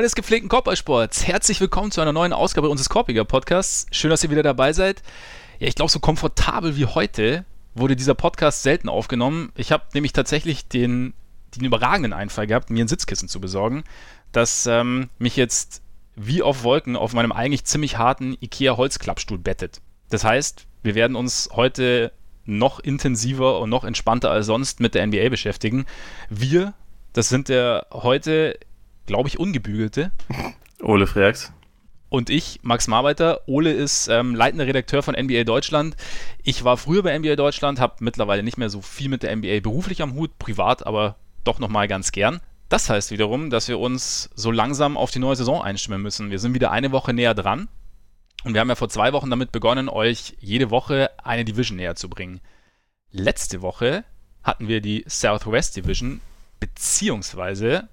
Freunde des gepflegten Korbballsports, herzlich willkommen zu einer neuen Ausgabe unseres Korbiger Podcasts. Schön, dass ihr wieder dabei seid. Ja, ich glaube, so komfortabel wie heute wurde dieser Podcast selten aufgenommen. Ich habe nämlich tatsächlich den, den überragenden Einfall gehabt, mir ein Sitzkissen zu besorgen, das ähm, mich jetzt wie auf Wolken auf meinem eigentlich ziemlich harten IKEA-Holzklappstuhl bettet. Das heißt, wir werden uns heute noch intensiver und noch entspannter als sonst mit der NBA beschäftigen. Wir, das sind der heute glaube ich, ungebügelte. Ole Freaks. Und ich, Max Marbeiter. Ole ist ähm, leitender Redakteur von NBA Deutschland. Ich war früher bei NBA Deutschland, habe mittlerweile nicht mehr so viel mit der NBA beruflich am Hut, privat aber doch nochmal ganz gern. Das heißt wiederum, dass wir uns so langsam auf die neue Saison einstimmen müssen. Wir sind wieder eine Woche näher dran. Und wir haben ja vor zwei Wochen damit begonnen, euch jede Woche eine Division näher zu bringen. Letzte Woche hatten wir die Southwest Division, beziehungsweise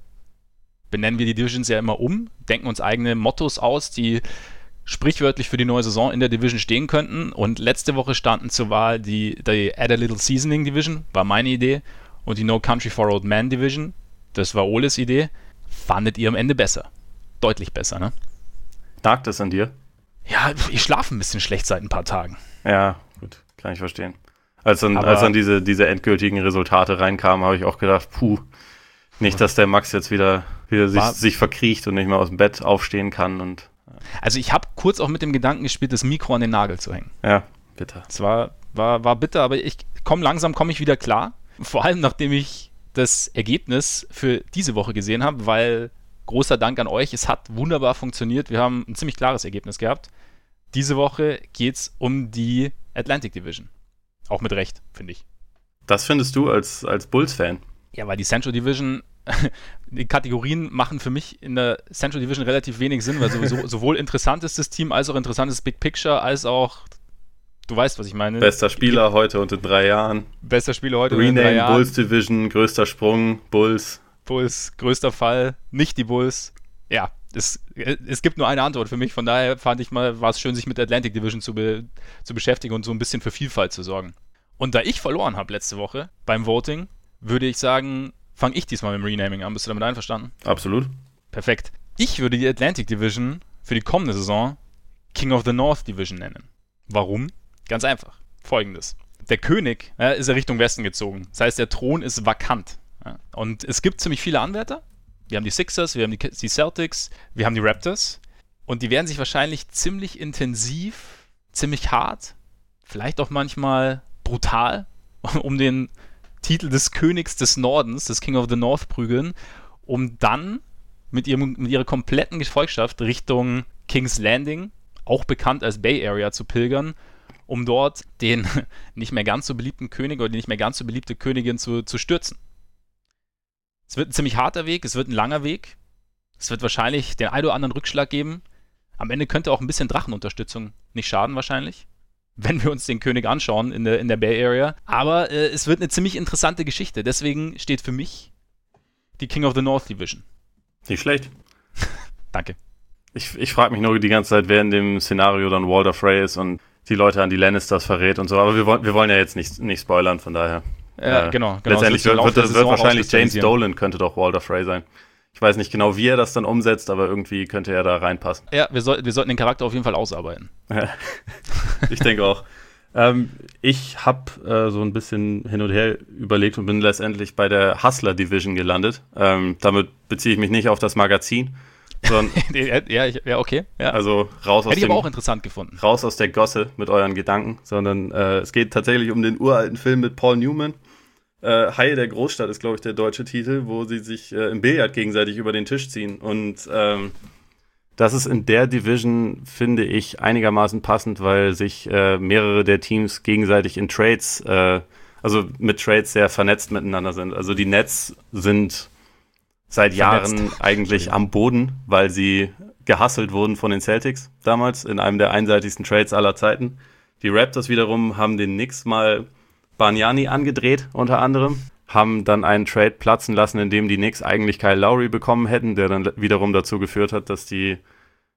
benennen wir die Divisions ja immer um, denken uns eigene Mottos aus, die sprichwörtlich für die neue Saison in der Division stehen könnten. Und letzte Woche standen zur Wahl die, die Add a Little Seasoning Division, war meine Idee, und die No Country for Old Man Division, das war Oles Idee. Fandet ihr am Ende besser? Deutlich besser, ne? Nagt das an dir? Ja, ich schlafe ein bisschen schlecht seit ein paar Tagen. Ja, gut, kann ich verstehen. Als dann, als dann diese, diese endgültigen Resultate reinkamen, habe ich auch gedacht, puh, nicht, dass der Max jetzt wieder wie er sich, sich verkriecht und nicht mehr aus dem Bett aufstehen kann. Und, Also ich habe kurz auch mit dem Gedanken gespielt, das Mikro an den Nagel zu hängen. Ja, bitter. Es war, war, war bitter, aber ich komme langsam, komme ich wieder klar. Vor allem, nachdem ich das Ergebnis für diese Woche gesehen habe, weil großer Dank an euch, es hat wunderbar funktioniert. Wir haben ein ziemlich klares Ergebnis gehabt. Diese Woche geht es um die Atlantic Division. Auch mit Recht, finde ich. Das findest du als, als Bulls-Fan? Ja, weil die Central Division die Kategorien machen für mich in der Central Division relativ wenig Sinn, weil sowieso, sowohl interessant ist das Team, als auch interessant ist Big Picture, als auch, du weißt, was ich meine. Bester Spieler heute und in drei Jahren. Bester Spieler heute Rename, und in drei Jahren. Bulls Division, größter Sprung, Bulls. Bulls, größter Fall, nicht die Bulls. Ja, es, es gibt nur eine Antwort für mich, von daher fand ich mal, war es schön, sich mit der Atlantic Division zu, be, zu beschäftigen und so ein bisschen für Vielfalt zu sorgen. Und da ich verloren habe letzte Woche beim Voting, würde ich sagen, fange ich diesmal mit dem Renaming an. Bist du damit einverstanden? Absolut. Perfekt. Ich würde die Atlantic Division für die kommende Saison King of the North Division nennen. Warum? Ganz einfach. Folgendes. Der König ja, ist ja Richtung Westen gezogen. Das heißt, der Thron ist vakant. Ja. Und es gibt ziemlich viele Anwärter. Wir haben die Sixers, wir haben die, die Celtics, wir haben die Raptors. Und die werden sich wahrscheinlich ziemlich intensiv, ziemlich hart, vielleicht auch manchmal brutal um den Titel des Königs des Nordens, des King of the North, prügeln, um dann mit, ihrem, mit ihrer kompletten Gefolgschaft Richtung King's Landing, auch bekannt als Bay Area, zu pilgern, um dort den nicht mehr ganz so beliebten König oder die nicht mehr ganz so beliebte Königin zu, zu stürzen. Es wird ein ziemlich harter Weg, es wird ein langer Weg. Es wird wahrscheinlich den ein oder anderen Rückschlag geben. Am Ende könnte auch ein bisschen Drachenunterstützung nicht schaden, wahrscheinlich wenn wir uns den König anschauen in der, in der Bay Area. Aber äh, es wird eine ziemlich interessante Geschichte. Deswegen steht für mich die King of the North Division. Nicht schlecht. Danke. Ich, ich frage mich nur die ganze Zeit, wer in dem Szenario dann Walter Frey ist und die Leute an die Lannisters verrät und so. Aber wir wollen, wir wollen ja jetzt nicht, nicht spoilern, von daher. Ja, äh, genau, genau. Letztendlich wird, wird, wird, wird wahrscheinlich James Dolan könnte doch Walter Frey sein. Ich weiß nicht genau, wie er das dann umsetzt, aber irgendwie könnte er da reinpassen. Ja, wir, soll, wir sollten den Charakter auf jeden Fall ausarbeiten. ich denke auch. Ähm, ich habe äh, so ein bisschen hin und her überlegt und bin letztendlich bei der Hustler Division gelandet. Ähm, damit beziehe ich mich nicht auf das Magazin. Sondern ja, ich, ja, okay. Ja. Also raus aus Hätte ich dem, aber auch interessant gefunden. Raus aus der Gosse mit euren Gedanken, sondern äh, es geht tatsächlich um den uralten Film mit Paul Newman. Äh, Haie der Großstadt ist, glaube ich, der deutsche Titel, wo sie sich äh, im Billard gegenseitig über den Tisch ziehen. Und ähm, das ist in der Division, finde ich, einigermaßen passend, weil sich äh, mehrere der Teams gegenseitig in Trades, äh, also mit Trades sehr vernetzt miteinander sind. Also die Nets sind seit vernetzt. Jahren eigentlich am Boden, weil sie gehasselt wurden von den Celtics damals in einem der einseitigsten Trades aller Zeiten. Die Raptors wiederum haben den Knicks mal Bargnani angedreht, unter anderem. Haben dann einen Trade platzen lassen, in dem die Knicks eigentlich Kyle Lowry bekommen hätten, der dann wiederum dazu geführt hat, dass die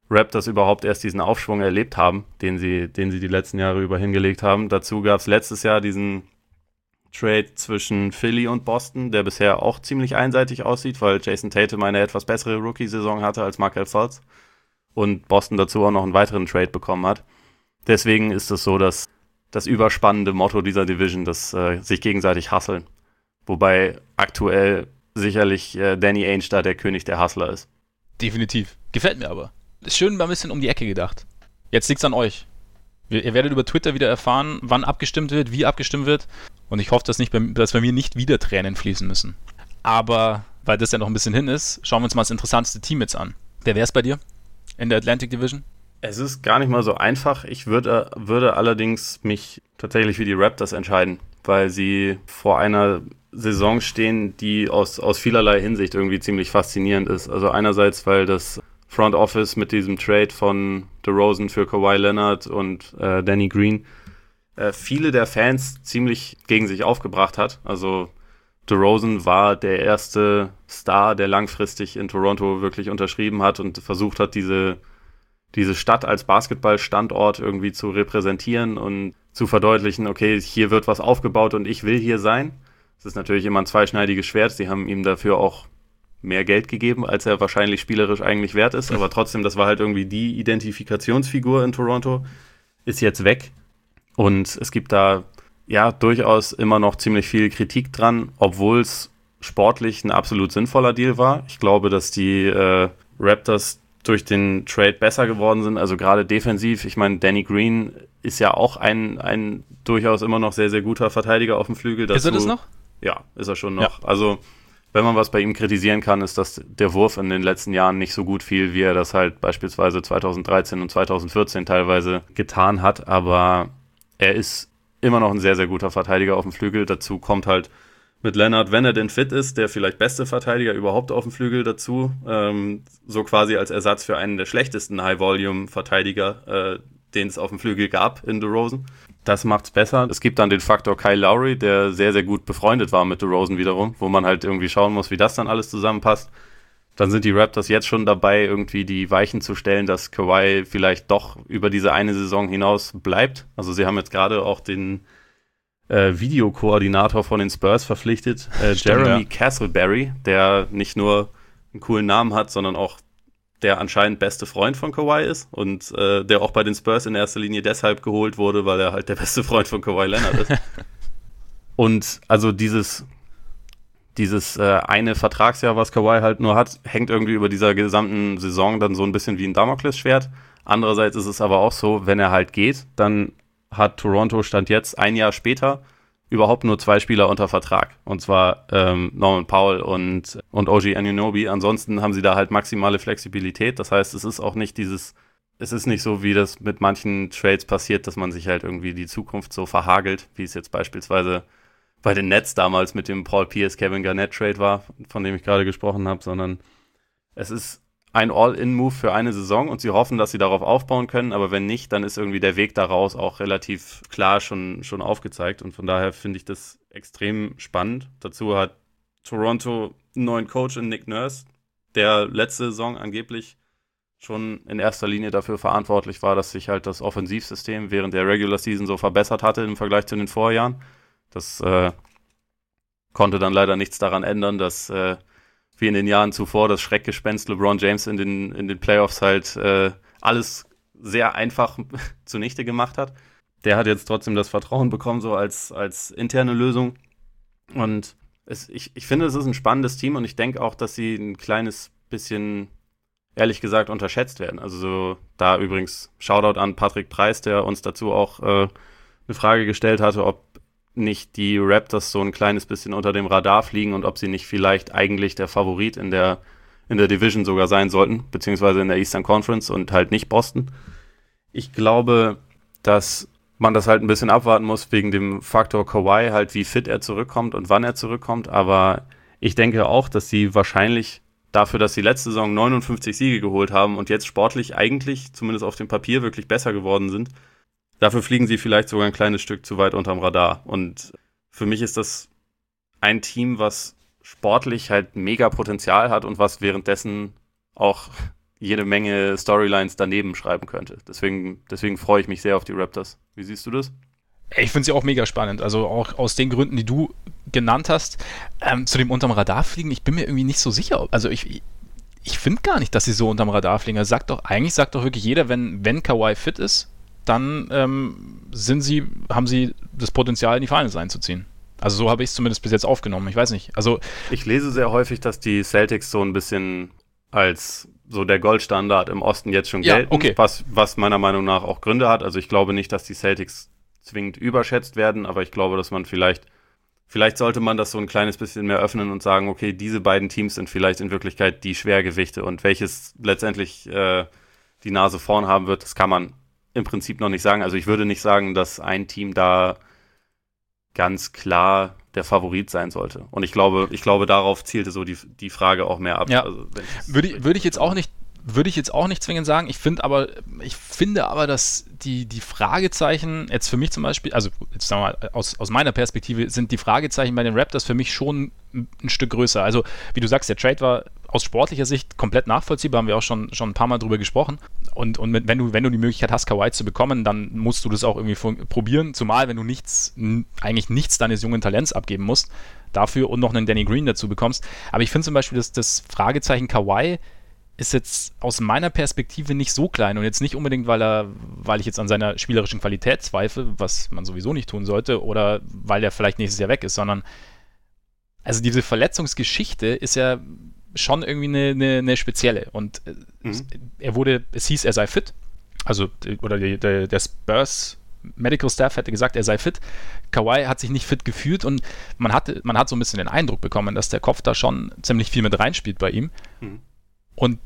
Raptors überhaupt erst diesen Aufschwung erlebt haben, den sie, den sie die letzten Jahre über hingelegt haben. Dazu gab es letztes Jahr diesen Trade zwischen Philly und Boston, der bisher auch ziemlich einseitig aussieht, weil Jason Tatum eine etwas bessere Rookie-Saison hatte als Markel Fultz und Boston dazu auch noch einen weiteren Trade bekommen hat. Deswegen ist es so, dass das überspannende Motto dieser Division, das äh, sich gegenseitig hasseln. Wobei aktuell sicherlich äh, Danny Ainge da der König der Hustler ist. Definitiv. Gefällt mir aber. Ist schön mal ein bisschen um die Ecke gedacht. Jetzt liegt's an euch. Ihr werdet über Twitter wieder erfahren, wann abgestimmt wird, wie abgestimmt wird. Und ich hoffe, dass, nicht bei, dass bei mir nicht wieder Tränen fließen müssen. Aber, weil das ja noch ein bisschen hin ist, schauen wir uns mal das interessanteste Team jetzt an. Wer wäre es bei dir in der Atlantic Division? Es ist gar nicht mal so einfach. Ich würde, würde allerdings mich tatsächlich für die Raptors entscheiden, weil sie vor einer Saison stehen, die aus, aus vielerlei Hinsicht irgendwie ziemlich faszinierend ist. Also einerseits, weil das Front Office mit diesem Trade von DeRozan für Kawhi Leonard und äh, Danny Green äh, viele der Fans ziemlich gegen sich aufgebracht hat. Also DeRozan war der erste Star, der langfristig in Toronto wirklich unterschrieben hat und versucht hat, diese, diese Stadt als Basketballstandort irgendwie zu repräsentieren und zu verdeutlichen, okay, hier wird was aufgebaut und ich will hier sein. Das ist natürlich immer ein zweischneidiges Schwert. Sie haben ihm dafür auch mehr Geld gegeben, als er wahrscheinlich spielerisch eigentlich wert ist. Aber trotzdem, das war halt irgendwie die Identifikationsfigur in Toronto. Ist jetzt weg. Und es gibt da ja durchaus immer noch ziemlich viel Kritik dran, obwohl es sportlich ein absolut sinnvoller Deal war. Ich glaube, dass die äh, Raptors durch den Trade besser geworden sind, also gerade defensiv. Ich meine, Danny Green ist ja auch ein, ein durchaus immer noch sehr, sehr guter Verteidiger auf dem Flügel. Dazu, ist er das noch? Ja, ist er schon noch. Ja. Also wenn man was bei ihm kritisieren kann, ist, dass der Wurf in den letzten Jahren nicht so gut fiel, wie er das halt beispielsweise 2013 und 2014 teilweise getan hat. Aber er ist immer noch ein sehr, sehr guter Verteidiger auf dem Flügel. Dazu kommt halt mit Leonard, wenn er denn fit ist, der vielleicht beste Verteidiger überhaupt auf dem Flügel dazu. Ähm, so quasi als Ersatz für einen der schlechtesten High-Volume-Verteidiger, äh, den es auf dem Flügel gab in DeRozan. Das macht's besser. Es gibt dann den Faktor Kyle Lowry, der sehr, sehr gut befreundet war mit DeRozan wiederum, wo man halt irgendwie schauen muss, wie das dann alles zusammenpasst. Dann sind die Raptors jetzt schon dabei, irgendwie die Weichen zu stellen, dass Kawhi vielleicht doch über diese eine Saison hinaus bleibt. Also sie haben jetzt gerade auch den äh, Videokoordinator von den Spurs verpflichtet, äh, Stimmt, Jeremy ja. Castleberry, der nicht nur einen coolen Namen hat, sondern auch der anscheinend beste Freund von Kawhi ist und äh, der auch bei den Spurs in erster Linie deshalb geholt wurde, weil er halt der beste Freund von Kawhi Leonard ist. und also dieses, dieses äh, eine Vertragsjahr, was Kawhi halt nur hat, hängt irgendwie über dieser gesamten Saison dann so ein bisschen wie ein Damoklesschwert. Andererseits ist es aber auch so, wenn er halt geht, dann hat Toronto Stand jetzt ein Jahr später überhaupt nur zwei Spieler unter Vertrag. Und zwar ähm, Norman Powell und, und Oji Anunobi. Ansonsten haben sie da halt maximale Flexibilität. Das heißt, es ist auch nicht dieses, es ist nicht so, wie das mit manchen Trades passiert, dass man sich halt irgendwie die Zukunft so verhagelt, wie es jetzt beispielsweise bei den Nets damals mit dem Paul Pierce Kevin Garnett Trade war, von dem ich gerade gesprochen habe, sondern es ist ein All-In-Move für eine Saison und sie hoffen, dass sie darauf aufbauen können, aber wenn nicht, dann ist irgendwie der Weg daraus auch relativ klar schon, schon aufgezeigt und von daher finde ich das extrem spannend. Dazu hat Toronto einen neuen Coach in Nick Nurse, der letzte Saison angeblich schon in erster Linie dafür verantwortlich war, dass sich halt das Offensivsystem während der Regular Season so verbessert hatte im Vergleich zu den Vorjahren. Das äh, konnte dann leider nichts daran ändern, dass äh, wie in den Jahren zuvor das Schreckgespenst LeBron James in den, in den Playoffs halt äh, alles sehr einfach zunichte gemacht hat. Der hat jetzt trotzdem das Vertrauen bekommen, so als, als interne Lösung. Und es, ich, ich finde, es ist ein spannendes Team und ich denke auch, dass sie ein kleines bisschen, ehrlich gesagt, unterschätzt werden. Also so, da übrigens Shoutout an Patrick Preis, der uns dazu auch äh, eine Frage gestellt hatte, ob nicht die Raptors so ein kleines bisschen unter dem Radar fliegen und ob sie nicht vielleicht eigentlich der Favorit in der, in der Division sogar sein sollten, beziehungsweise in der Eastern Conference und halt nicht Boston. Ich glaube, dass man das halt ein bisschen abwarten muss wegen dem Faktor Kawhi, halt wie fit er zurückkommt und wann er zurückkommt. Aber ich denke auch, dass sie wahrscheinlich dafür, dass sie letzte Saison 59 Siege geholt haben und jetzt sportlich eigentlich, zumindest auf dem Papier, wirklich besser geworden sind, Dafür fliegen sie vielleicht sogar ein kleines Stück zu weit unterm Radar. Und für mich ist das ein Team, was sportlich halt mega Potenzial hat und was währenddessen auch jede Menge Storylines daneben schreiben könnte. Deswegen, deswegen freue ich mich sehr auf die Raptors. Wie siehst du das? Ich finde sie auch mega spannend. Also auch aus den Gründen, die du genannt hast. Ähm, zu dem unterm Radar fliegen, ich bin mir irgendwie nicht so sicher. Also ich, ich finde gar nicht, dass sie so unterm Radar fliegen. Also sagt doch, eigentlich sagt doch wirklich jeder, wenn, wenn Kawhi fit ist, dann ähm, sind sie, haben sie das Potenzial, in die Finals einzuziehen. Also so habe ich es zumindest bis jetzt aufgenommen. Ich weiß nicht. Also ich lese sehr häufig, dass die Celtics so ein bisschen als so der Goldstandard im Osten jetzt schon gelten, ja, okay. was, was meiner Meinung nach auch Gründe hat. Also ich glaube nicht, dass die Celtics zwingend überschätzt werden, aber ich glaube, dass man vielleicht, vielleicht sollte man das so ein kleines bisschen mehr öffnen und sagen, okay, diese beiden Teams sind vielleicht in Wirklichkeit die Schwergewichte und welches letztendlich äh, die Nase vorn haben wird, das kann man im Prinzip noch nicht sagen. Also ich würde nicht sagen, dass ein Team da ganz klar der Favorit sein sollte. Und ich glaube, ich glaube, darauf zielte so die, die Frage auch mehr ab. Ja. Also, würde, ich, würde ich jetzt auch nicht würde ich jetzt auch nicht zwingend sagen. Ich finde aber, ich finde aber, dass die, die Fragezeichen jetzt für mich zum Beispiel, also jetzt sagen wir mal, aus, aus meiner Perspektive sind die Fragezeichen bei den Raptors für mich schon ein Stück größer. Also, wie du sagst, der Trade war aus sportlicher Sicht komplett nachvollziehbar, haben wir auch schon, schon ein paar Mal drüber gesprochen. Und, und wenn, du, wenn du die Möglichkeit hast, Kawhi zu bekommen, dann musst du das auch irgendwie probieren, zumal wenn du nichts, eigentlich nichts deines jungen Talents abgeben musst dafür und noch einen Danny Green dazu bekommst. Aber ich finde zum Beispiel, dass das Fragezeichen Kawhi ist jetzt aus meiner Perspektive nicht so klein und jetzt nicht unbedingt, weil er, weil ich jetzt an seiner spielerischen Qualität zweifle, was man sowieso nicht tun sollte, oder weil er vielleicht nächstes Jahr weg ist, sondern also diese Verletzungsgeschichte ist ja schon irgendwie eine, eine, eine spezielle. Und äh, mhm. er wurde, es hieß, er sei fit. Also, oder die, der, der Spurs Medical Staff hätte gesagt, er sei fit. Kawhi hat sich nicht fit gefühlt und man, hatte, man hat so ein bisschen den Eindruck bekommen, dass der Kopf da schon ziemlich viel mit reinspielt bei ihm. Mhm. Und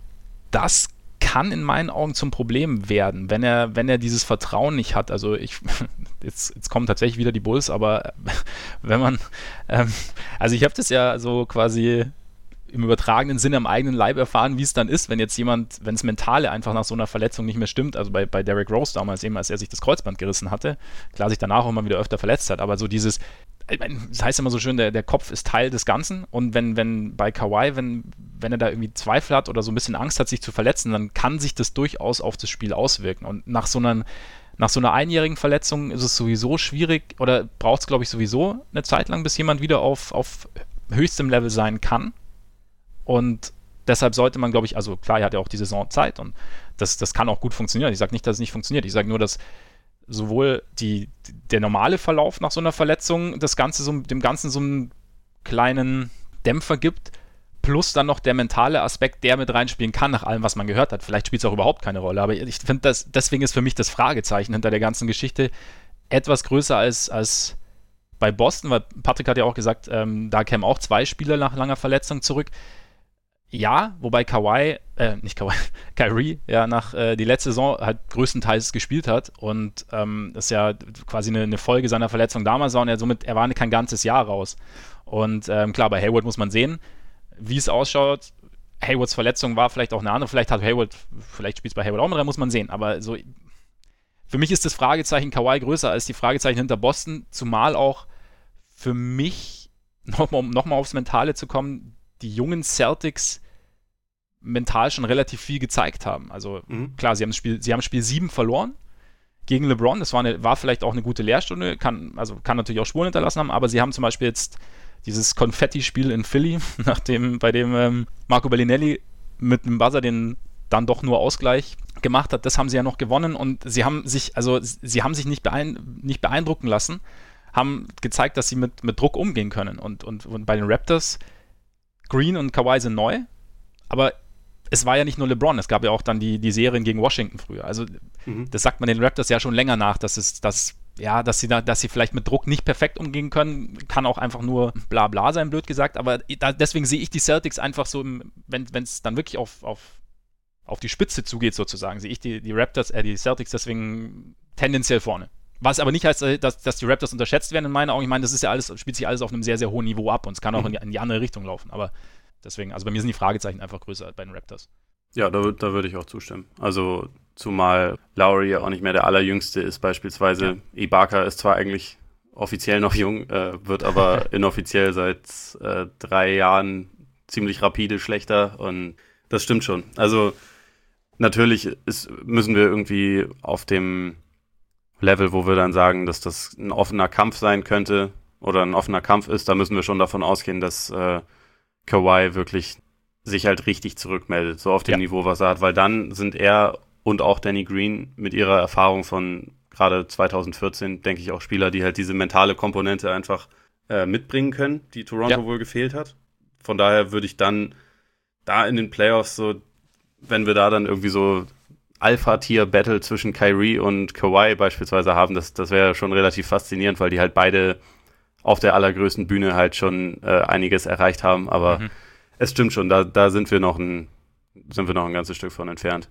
das kann in meinen Augen zum Problem werden, wenn er, wenn er dieses Vertrauen nicht hat. Also ich, jetzt, jetzt kommen tatsächlich wieder die Bulls, aber wenn man, ähm, also ich habe das ja so quasi im übertragenen Sinne am eigenen Leib erfahren, wie es dann ist, wenn jetzt jemand, wenn es Mentale einfach nach so einer Verletzung nicht mehr stimmt, also bei, bei Derrick Rose damals eben, als er sich das Kreuzband gerissen hatte, klar sich danach auch mal wieder öfter verletzt hat, aber so dieses, das heißt immer so schön, der, der Kopf ist Teil des Ganzen. Und wenn, wenn bei Kawhi, wenn, wenn er da irgendwie Zweifel hat oder so ein bisschen Angst hat, sich zu verletzen, dann kann sich das durchaus auf das Spiel auswirken und nach so einer nach so einer einjährigen Verletzung ist es sowieso schwierig oder braucht es, glaube ich, sowieso eine Zeit lang, bis jemand wieder auf, auf höchstem Level sein kann. Und deshalb sollte man, glaube ich, also klar, er hat ja auch die Saison Zeit und das, das kann auch gut funktionieren. Ich sage nicht, dass es nicht funktioniert. Ich sage nur, dass sowohl die, der normale Verlauf nach so einer Verletzung das Ganze so, dem Ganzen so einen kleinen Dämpfer gibt, plus dann noch der mentale Aspekt, der mit reinspielen kann, nach allem, was man gehört hat. Vielleicht spielt es auch überhaupt keine Rolle, aber ich finde, deswegen ist für mich das Fragezeichen hinter der ganzen Geschichte etwas größer als, als bei Boston, weil Patrick hat ja auch gesagt, ähm, da kämen auch zwei Spieler nach langer Verletzung zurück. Ja, wobei Kawhi, äh, nicht Kawhi, Kyrie ja nach äh, die letzte Saison halt größtenteils gespielt hat und ähm, das ist ja quasi eine, eine, Folge seiner Verletzung damals war und er somit, er war kein ganzes Jahr raus. Und ähm, klar, bei Hayward muss man sehen, wie es ausschaut. Haywards Verletzung war vielleicht auch eine andere, vielleicht hat Hayward, vielleicht spielt es bei Hayward auch rein, muss man sehen. Aber so, für mich ist das Fragezeichen Kawhi größer als die Fragezeichen hinter Boston, zumal auch für mich, nochmal um nochmal aufs Mentale zu kommen, die jungen Celtics mental schon relativ viel gezeigt haben. Also mhm. klar, sie haben, Spiel, sie haben Spiel 7 verloren gegen LeBron. Das war, eine, war vielleicht auch eine gute Lehrstunde, kann, also kann natürlich auch Spuren hinterlassen haben, aber sie haben zum Beispiel jetzt dieses Konfetti-Spiel in Philly, nachdem, bei dem ähm, Marco Bellinelli mit einem Buzzer den dann doch nur Ausgleich gemacht hat, das haben sie ja noch gewonnen und sie haben sich, also sie haben sich nicht, beein nicht beeindrucken lassen, haben gezeigt, dass sie mit, mit Druck umgehen können. Und, und, und bei den Raptors, Green und Kawhi sind neu, aber es war ja nicht nur LeBron, es gab ja auch dann die, die Serien gegen Washington früher. Also, mhm. das sagt man den Raptors ja schon länger nach, dass es, dass, ja, dass sie, da, dass sie vielleicht mit Druck nicht perfekt umgehen können, kann auch einfach nur bla bla sein, blöd gesagt. Aber da, deswegen sehe ich die Celtics einfach so, im, wenn es dann wirklich auf, auf, auf die Spitze zugeht, sozusagen, sehe ich die, die Raptors, äh, die Celtics deswegen tendenziell vorne. Was aber nicht heißt, äh, dass, dass die Raptors unterschätzt werden in meinen Augen. Ich meine, das ist ja alles, spielt sich alles auf einem sehr, sehr hohen Niveau ab und es kann auch mhm. in, die, in die andere Richtung laufen. Aber Deswegen, also bei mir sind die Fragezeichen einfach größer bei den Raptors. Ja, da, da würde ich auch zustimmen. Also zumal Lowry ja auch nicht mehr der allerjüngste ist beispielsweise. Ja. Ibaka ist zwar eigentlich offiziell noch jung, äh, wird aber inoffiziell seit äh, drei Jahren ziemlich rapide schlechter und das stimmt schon. Also natürlich ist, müssen wir irgendwie auf dem Level, wo wir dann sagen, dass das ein offener Kampf sein könnte oder ein offener Kampf ist, da müssen wir schon davon ausgehen, dass äh, Kawhi wirklich sich halt richtig zurückmeldet, so auf dem ja. Niveau, was er hat, weil dann sind er und auch Danny Green mit ihrer Erfahrung von gerade 2014, denke ich, auch Spieler, die halt diese mentale Komponente einfach äh, mitbringen können, die Toronto ja. wohl gefehlt hat. Von daher würde ich dann da in den Playoffs so, wenn wir da dann irgendwie so Alpha-Tier-Battle zwischen Kyrie und Kawhi beispielsweise haben, das, das wäre schon relativ faszinierend, weil die halt beide auf der allergrößten Bühne halt schon äh, einiges erreicht haben. Aber mhm. es stimmt schon, da, da sind wir noch ein, sind wir noch ein ganzes Stück von entfernt.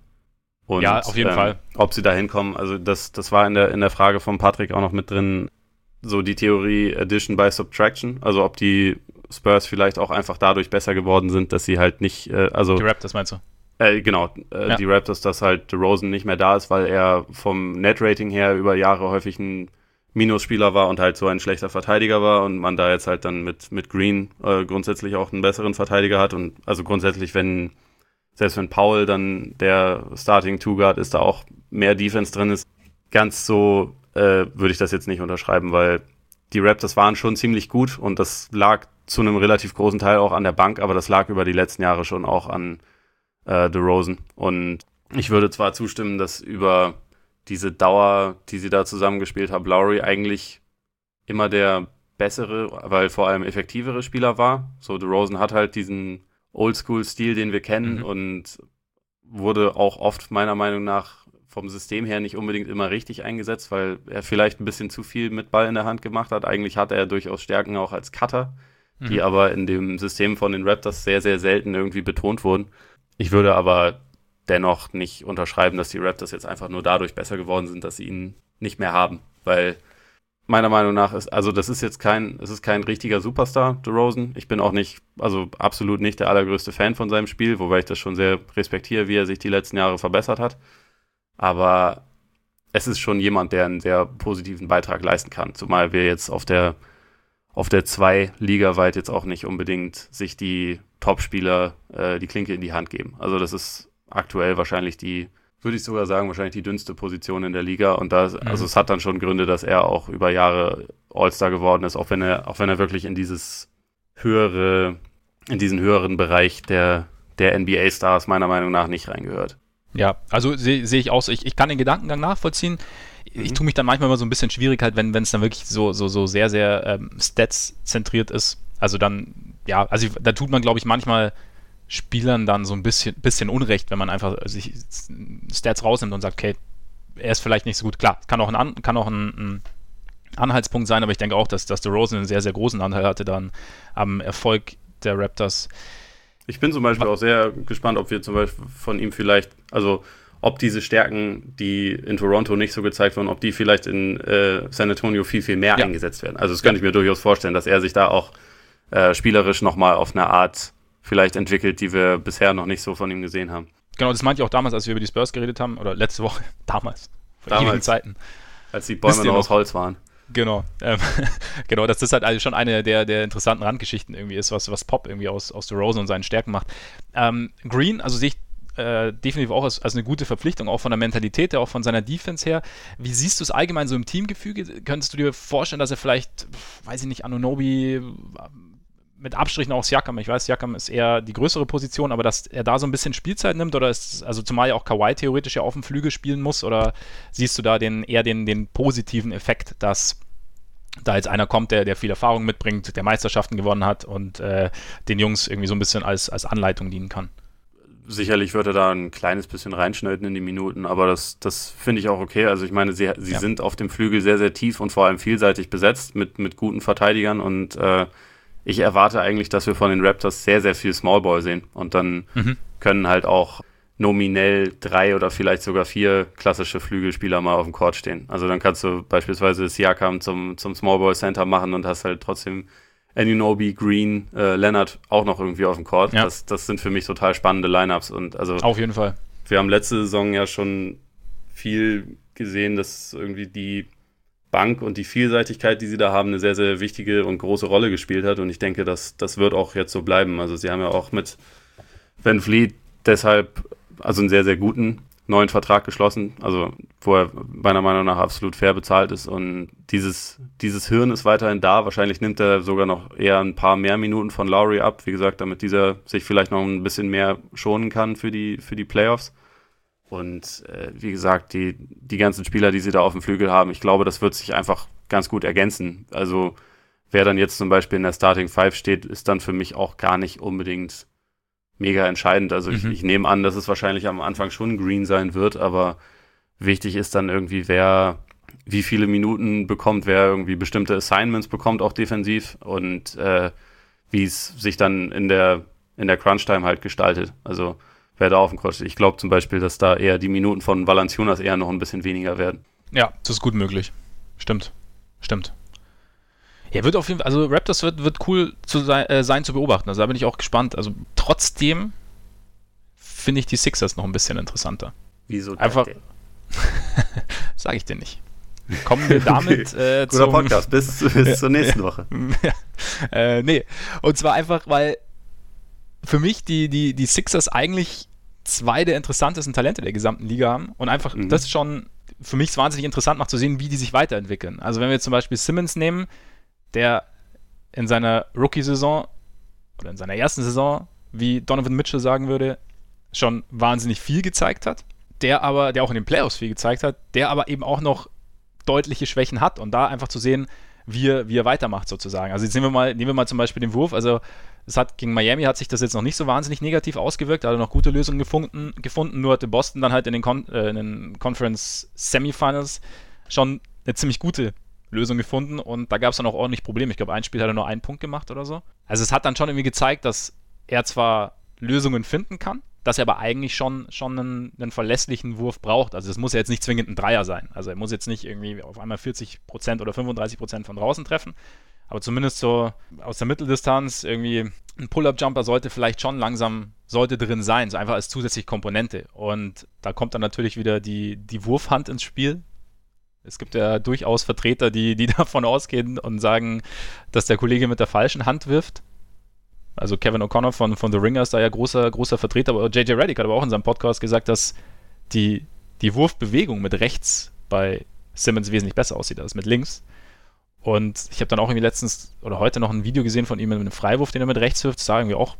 Und, ja, auf jeden ähm, Fall. Ob sie da hinkommen, also das, das war in der, in der Frage von Patrick auch noch mit drin, so die Theorie Addition by Subtraction, also ob die Spurs vielleicht auch einfach dadurch besser geworden sind, dass sie halt nicht, äh, also. Die Raptors meinst du? Äh, genau, äh, ja. die Raptors, dass halt Rosen nicht mehr da ist, weil er vom Net-Rating her über Jahre häufig ein Minusspieler war und halt so ein schlechter Verteidiger war und man da jetzt halt dann mit, mit Green äh, grundsätzlich auch einen besseren Verteidiger hat und also grundsätzlich, wenn selbst wenn Paul dann der Starting Two Guard ist, da auch mehr Defense drin ist, ganz so äh, würde ich das jetzt nicht unterschreiben, weil die Raptors waren schon ziemlich gut und das lag zu einem relativ großen Teil auch an der Bank, aber das lag über die letzten Jahre schon auch an äh, DeRozan. Und ich würde zwar zustimmen, dass über diese Dauer, die sie da zusammengespielt haben, Lowry eigentlich immer der bessere, weil vor allem effektivere Spieler war. So, DeRozan hat halt diesen Oldschool-Stil, den wir kennen mhm. und wurde auch oft meiner Meinung nach vom System her nicht unbedingt immer richtig eingesetzt, weil er vielleicht ein bisschen zu viel mit Ball in der Hand gemacht hat. Eigentlich hatte er durchaus Stärken auch als Cutter, mhm. die aber in dem System von den Raptors sehr, sehr selten irgendwie betont wurden. Ich würde aber dennoch nicht unterschreiben, dass die Raptors jetzt einfach nur dadurch besser geworden sind, dass sie ihn nicht mehr haben, weil meiner Meinung nach ist, also das ist jetzt kein, es ist kein richtiger Superstar, DeRozan. Ich bin auch nicht, also absolut nicht der allergrößte Fan von seinem Spiel, wobei ich das schon sehr respektiere, wie er sich die letzten Jahre verbessert hat. Aber es ist schon jemand, der einen sehr positiven Beitrag leisten kann, zumal wir jetzt auf der auf der 2 ligaweit jetzt auch nicht unbedingt sich die Topspieler äh, die Klinke in die Hand geben. Also das ist aktuell wahrscheinlich die, würde ich sogar sagen, wahrscheinlich die dünnste Position in der Liga. Und da, mhm. also es hat dann schon Gründe, dass er auch über Jahre All-Star geworden ist, auch wenn er, auch wenn er wirklich in dieses höhere, in diesen höheren Bereich der, der NBA-Stars meiner Meinung nach nicht reingehört. Ja, also sehe seh ich auch so. Ich, ich kann den Gedankengang nachvollziehen. Ich mhm. tue mich dann manchmal immer so ein bisschen schwierig halt, wenn es dann wirklich so, so, so sehr, sehr ähm, Stats-zentriert ist. Also dann, ja, also da tut man, glaube ich, manchmal Spielern dann so ein bisschen, bisschen Unrecht, wenn man einfach sich Stats rausnimmt und sagt, okay, er ist vielleicht nicht so gut. Klar, kann auch ein, kann auch ein, ein Anhaltspunkt sein, aber ich denke auch, dass, dass Rosen einen sehr, sehr großen Anteil hatte dann am Erfolg der Raptors. Ich bin zum Beispiel auch sehr gespannt, ob wir zum Beispiel von ihm vielleicht, also ob diese Stärken, die in Toronto nicht so gezeigt wurden, ob die vielleicht in äh, San Antonio viel, viel mehr ja. eingesetzt werden. Also das könnte ich mir durchaus vorstellen, dass er sich da auch äh, spielerisch nochmal auf eine Art vielleicht entwickelt, die wir bisher noch nicht so von ihm gesehen haben. Genau, das meinte ich auch damals, als wir über die Spurs geredet haben, oder letzte Woche, damals, vor damals, Zeiten. Als die Bäume noch aus Holz waren. Genau, ähm, genau, dass das halt also schon eine der, der interessanten Randgeschichten irgendwie ist, was, was Pop irgendwie aus, aus Rosen und seinen Stärken macht. Ähm, Green, also sehe ich äh, definitiv auch als, als eine gute Verpflichtung, auch von der Mentalität her, auch von seiner Defense her. Wie siehst du es allgemein so im Teamgefüge? Könntest du dir vorstellen, dass er vielleicht, weiß ich nicht, Anunobi mit Abstrichen auch Siakam. Ich weiß, Siakam ist eher die größere Position, aber dass er da so ein bisschen Spielzeit nimmt oder ist, also zumal ja auch Kawhi theoretisch ja auf dem Flügel spielen muss oder siehst du da den, eher den, den positiven Effekt, dass da jetzt einer kommt, der, der viel Erfahrung mitbringt, der Meisterschaften gewonnen hat und äh, den Jungs irgendwie so ein bisschen als, als Anleitung dienen kann? Sicherlich wird er da ein kleines bisschen reinschneiden in die Minuten, aber das, das finde ich auch okay. Also ich meine, sie, sie ja. sind auf dem Flügel sehr, sehr tief und vor allem vielseitig besetzt mit, mit guten Verteidigern und äh, ich erwarte eigentlich, dass wir von den Raptors sehr, sehr viel Smallball sehen. Und dann mhm. können halt auch nominell drei oder vielleicht sogar vier klassische Flügelspieler mal auf dem Court stehen. Also dann kannst du beispielsweise Siakam zum, zum Smallball Center machen und hast halt trotzdem Anunobi, Green, äh, Leonard auch noch irgendwie auf dem Court. Ja. Das, das sind für mich total spannende Lineups und also auf jeden Fall. Wir haben letzte Saison ja schon viel gesehen, dass irgendwie die Bank und die Vielseitigkeit, die sie da haben, eine sehr, sehr wichtige und große Rolle gespielt hat. Und ich denke, dass das wird auch jetzt so bleiben. Also sie haben ja auch mit Van Fleet deshalb, also einen sehr, sehr guten neuen Vertrag geschlossen, also wo er meiner Meinung nach absolut fair bezahlt ist und dieses, dieses Hirn ist weiterhin da. Wahrscheinlich nimmt er sogar noch eher ein paar mehr Minuten von Lowry ab, wie gesagt, damit dieser sich vielleicht noch ein bisschen mehr schonen kann für die, für die Playoffs. Und äh, wie gesagt, die, die ganzen Spieler, die sie da auf dem Flügel haben, ich glaube, das wird sich einfach ganz gut ergänzen. Also wer dann jetzt zum Beispiel in der Starting Five steht, ist dann für mich auch gar nicht unbedingt mega entscheidend. Also mhm. ich, ich nehme an, dass es wahrscheinlich am Anfang schon Green sein wird, aber wichtig ist dann irgendwie, wer wie viele Minuten bekommt, wer irgendwie bestimmte Assignments bekommt, auch defensiv und äh, wie es sich dann in der, in der Crunch-Time halt gestaltet. Also wer da auf dem Kreuz steht. Ich glaube zum Beispiel, dass da eher die Minuten von Valanciunas eher noch ein bisschen weniger werden. Ja, das ist gut möglich. Stimmt. Stimmt. Ja, wird auf jeden Fall, also Raptors wird, wird cool zu sein, äh, sein zu beobachten. Also da bin ich auch gespannt. Also trotzdem finde ich die Sixers noch ein bisschen interessanter. Wieso? Einfach. Sage ich dir nicht. Kommen wir damit äh, Guter Podcast, bis, bis zur nächsten Woche. äh, nee, und zwar einfach, weil für mich die, die, die Sixers eigentlich zwei der interessantesten Talente der gesamten Liga haben und einfach mhm. das schon für mich wahnsinnig interessant macht zu sehen, wie die sich weiterentwickeln. Also wenn wir zum Beispiel Simmons nehmen, der in seiner Rookie-Saison oder in seiner ersten Saison, wie Donovan Mitchell sagen würde, schon wahnsinnig viel gezeigt hat, der aber, der auch in den Playoffs viel gezeigt hat, der aber eben auch noch deutliche Schwächen hat und da einfach zu sehen, wie er, wie er weitermacht sozusagen. Also jetzt nehmen wir mal, nehmen wir mal zum Beispiel den Wurf, also es hat gegen Miami hat sich das jetzt noch nicht so wahnsinnig negativ ausgewirkt, hat er noch gute Lösungen gefunden, gefunden nur hatte Boston dann halt in den, Con äh, in den Conference Semifinals schon eine ziemlich gute Lösung gefunden und da gab es dann auch ordentlich Probleme. Ich glaube, ein Spiel hat er nur einen Punkt gemacht oder so. Also es hat dann schon irgendwie gezeigt, dass er zwar Lösungen finden kann, dass er aber eigentlich schon, schon einen, einen verlässlichen Wurf braucht. Also es muss ja jetzt nicht zwingend ein Dreier sein. Also er muss jetzt nicht irgendwie auf einmal 40% oder 35% von draußen treffen. Aber zumindest so aus der Mitteldistanz irgendwie ein Pull-Up-Jumper sollte vielleicht schon langsam, sollte drin sein, so einfach als zusätzliche Komponente. Und da kommt dann natürlich wieder die, die Wurfhand ins Spiel, es gibt ja durchaus Vertreter, die, die davon ausgehen und sagen, dass der Kollege mit der falschen Hand wirft. Also Kevin O'Connor von, von The Ringer ist da ja großer, großer Vertreter. Aber JJ Reddick hat aber auch in seinem Podcast gesagt, dass die, die Wurfbewegung mit rechts bei Simmons wesentlich besser aussieht als mit links. Und ich habe dann auch irgendwie letztens oder heute noch ein Video gesehen von ihm mit einem Freiwurf, den er mit rechts wirft. Das sah irgendwie auch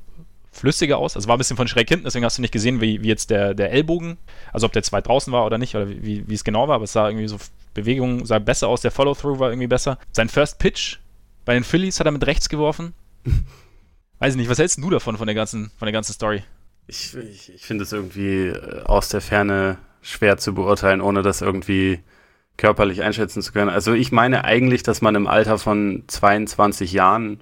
flüssiger aus. Also war ein bisschen von schräg hinten, deswegen hast du nicht gesehen, wie, wie jetzt der, der Ellbogen, also ob der zwei draußen war oder nicht, oder wie, wie es genau war, aber es sah irgendwie so, Bewegung sah besser aus, der Follow-Through war irgendwie besser. Sein First Pitch bei den Phillies hat er mit rechts geworfen. Weiß ich nicht, was hältst du davon, von der ganzen, von der ganzen Story? Ich, ich, ich finde es irgendwie äh, aus der Ferne schwer zu beurteilen, ohne das irgendwie körperlich einschätzen zu können. Also ich meine eigentlich, dass man im Alter von 22 Jahren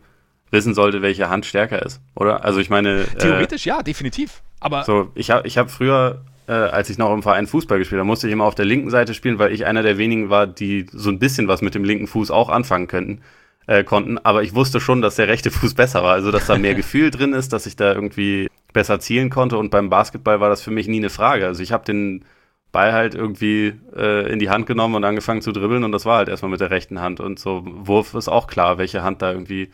wissen sollte, welche Hand stärker ist, oder? Also ich meine. Äh, Theoretisch äh, ja, definitiv. Aber. So, ich habe ich hab früher, äh, als ich noch im Verein Fußball gespielt habe, musste ich immer auf der linken Seite spielen, weil ich einer der wenigen war, die so ein bisschen was mit dem linken Fuß auch anfangen könnten. Äh, konnten, aber ich wusste schon, dass der rechte Fuß besser war, also dass da mehr Gefühl drin ist, dass ich da irgendwie besser zielen konnte und beim Basketball war das für mich nie eine Frage. Also ich habe den Ball halt irgendwie äh, in die Hand genommen und angefangen zu dribbeln und das war halt erstmal mit der rechten Hand und so Wurf ist auch klar, welche Hand da irgendwie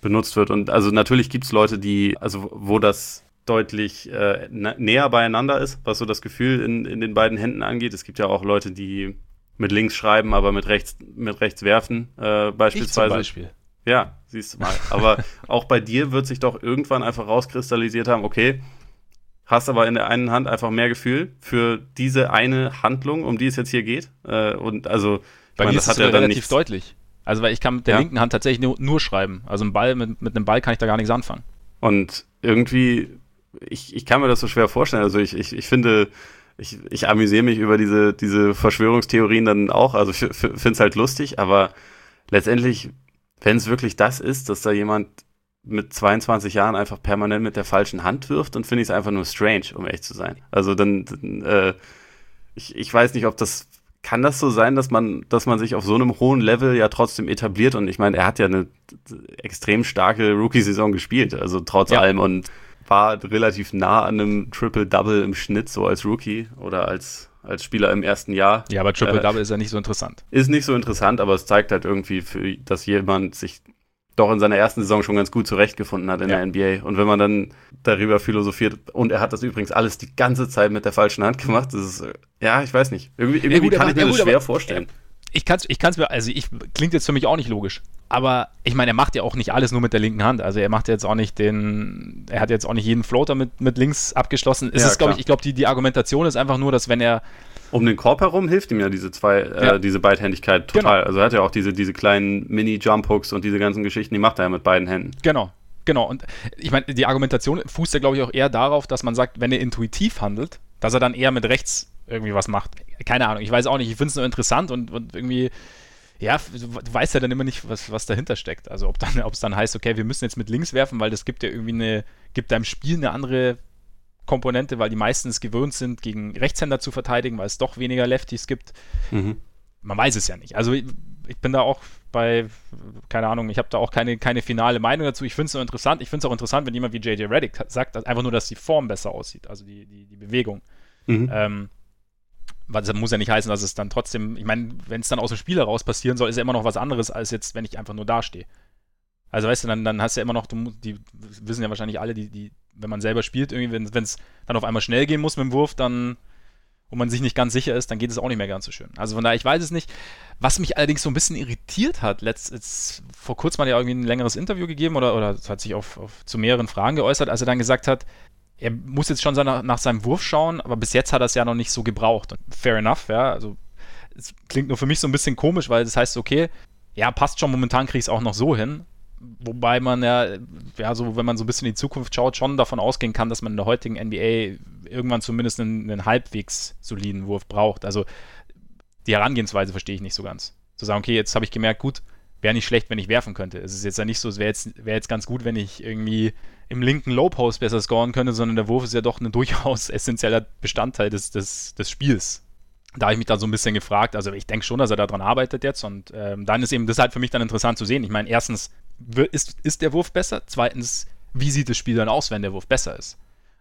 benutzt wird. Und also natürlich gibt es Leute, die, also wo das deutlich äh, näher beieinander ist, was so das Gefühl in, in den beiden Händen angeht. Es gibt ja auch Leute, die mit links schreiben, aber mit rechts, mit rechts werfen, äh, beispielsweise. Beispiel. Ja, siehst du mal. Aber auch bei dir wird sich doch irgendwann einfach rauskristallisiert haben, okay, hast aber in der einen Hand einfach mehr Gefühl für diese eine Handlung, um die es jetzt hier geht. Äh, und also, bei meine, das hat ja relativ nichts, deutlich. Also, weil ich kann mit der ja. linken Hand tatsächlich nur, nur, schreiben. Also, ein Ball, mit, mit einem Ball kann ich da gar nichts anfangen. Und irgendwie, ich, ich kann mir das so schwer vorstellen. Also, ich, ich, ich finde, ich, ich amüsiere mich über diese, diese Verschwörungstheorien dann auch. Also, ich finde es halt lustig, aber letztendlich, wenn es wirklich das ist, dass da jemand mit 22 Jahren einfach permanent mit der falschen Hand wirft, dann finde ich es einfach nur strange, um echt zu sein. Also dann, dann äh, ich, ich weiß nicht, ob das kann das so sein, dass man, dass man sich auf so einem hohen Level ja trotzdem etabliert? Und ich meine, er hat ja eine extrem starke Rookie-Saison gespielt, also trotz ja. allem und war relativ nah an einem Triple-Double im Schnitt, so als Rookie oder als, als Spieler im ersten Jahr. Ja, aber Triple-Double äh, ist ja nicht so interessant. Ist nicht so interessant, aber es zeigt halt irgendwie, für, dass jemand sich doch in seiner ersten Saison schon ganz gut zurechtgefunden hat in ja. der NBA. Und wenn man dann darüber philosophiert, und er hat das übrigens alles die ganze Zeit mit der falschen Hand gemacht, das ist, ja, ich weiß nicht. Irgendwie, irgendwie gut, kann ich mir das schwer vorstellen ich kann es ich kann's mir, also ich, klingt jetzt für mich auch nicht logisch. Aber ich meine, er macht ja auch nicht alles nur mit der linken Hand. Also er macht jetzt auch nicht den, er hat jetzt auch nicht jeden Floater mit, mit links abgeschlossen. Es ja, ist, glaube ich, ich glaube, die, die Argumentation ist einfach nur, dass wenn er. Um den Korb herum hilft ihm ja diese zwei, äh, ja. diese Beidhändigkeit total. Genau. Also er hat ja auch diese, diese kleinen Mini-Jump-Hooks und diese ganzen Geschichten, die macht er ja mit beiden Händen. Genau, Genau, und ich meine, die Argumentation fußt ja, glaube ich, auch eher darauf, dass man sagt, wenn er intuitiv handelt, dass er dann eher mit rechts irgendwie was macht. Keine Ahnung, ich weiß auch nicht. Ich finde es nur interessant und, und irgendwie, ja, du weißt ja dann immer nicht, was, was dahinter steckt. Also ob dann, es dann heißt, okay, wir müssen jetzt mit links werfen, weil das gibt ja irgendwie eine, gibt deinem Spiel eine andere Komponente, weil die meisten es gewöhnt sind, gegen Rechtshänder zu verteidigen, weil es doch weniger Lefties gibt. Mhm. Man weiß es ja nicht. Also ich, ich bin da auch bei, keine Ahnung, ich habe da auch keine, keine finale Meinung dazu. Ich finde es nur interessant. Ich finde es auch interessant, wenn jemand wie JJ Reddick sagt, einfach nur, dass die Form besser aussieht, also die, die, die Bewegung. Mhm. Ähm, das muss ja nicht heißen, dass es dann trotzdem, ich meine, wenn es dann aus dem Spiel heraus passieren soll, ist ja immer noch was anderes, als jetzt, wenn ich einfach nur dastehe. Also weißt du, dann, dann hast du ja immer noch, die wissen ja wahrscheinlich alle, die, die, wenn man selber spielt, irgendwie, wenn es dann auf einmal schnell gehen muss mit dem Wurf, dann und man sich nicht ganz sicher ist, dann geht es auch nicht mehr ganz so schön. Also von daher, ich weiß es nicht. Was mich allerdings so ein bisschen irritiert hat, letzt, jetzt, vor kurzem hat er irgendwie ein längeres Interview gegeben oder, oder hat sich auf, auf, zu mehreren Fragen geäußert, als er dann gesagt hat, er muss jetzt schon nach, nach seinem Wurf schauen, aber bis jetzt hat er es ja noch nicht so gebraucht. Und fair enough, ja. Also es klingt nur für mich so ein bisschen komisch, weil das heißt, okay, ja, passt schon, momentan kriege ich es auch noch so hin. Wobei man ja, ja, so, wenn man so ein bisschen in die Zukunft schaut, schon davon ausgehen kann, dass man in der heutigen NBA irgendwann zumindest einen, einen halbwegs soliden Wurf braucht. Also die Herangehensweise verstehe ich nicht so ganz. Zu sagen, okay, jetzt habe ich gemerkt, gut, wäre nicht schlecht, wenn ich werfen könnte. Es ist jetzt ja nicht so, es wäre jetzt, wär jetzt ganz gut, wenn ich irgendwie im linken Low Post besser scoren könnte, sondern der Wurf ist ja doch ein durchaus essentieller Bestandteil des, des, des Spiels. Da habe ich mich dann so ein bisschen gefragt, also ich denke schon, dass er daran arbeitet jetzt und ähm, dann ist eben das halt für mich dann interessant zu sehen. Ich meine, erstens, ist, ist der Wurf besser? Zweitens, wie sieht das Spiel dann aus, wenn der Wurf besser ist?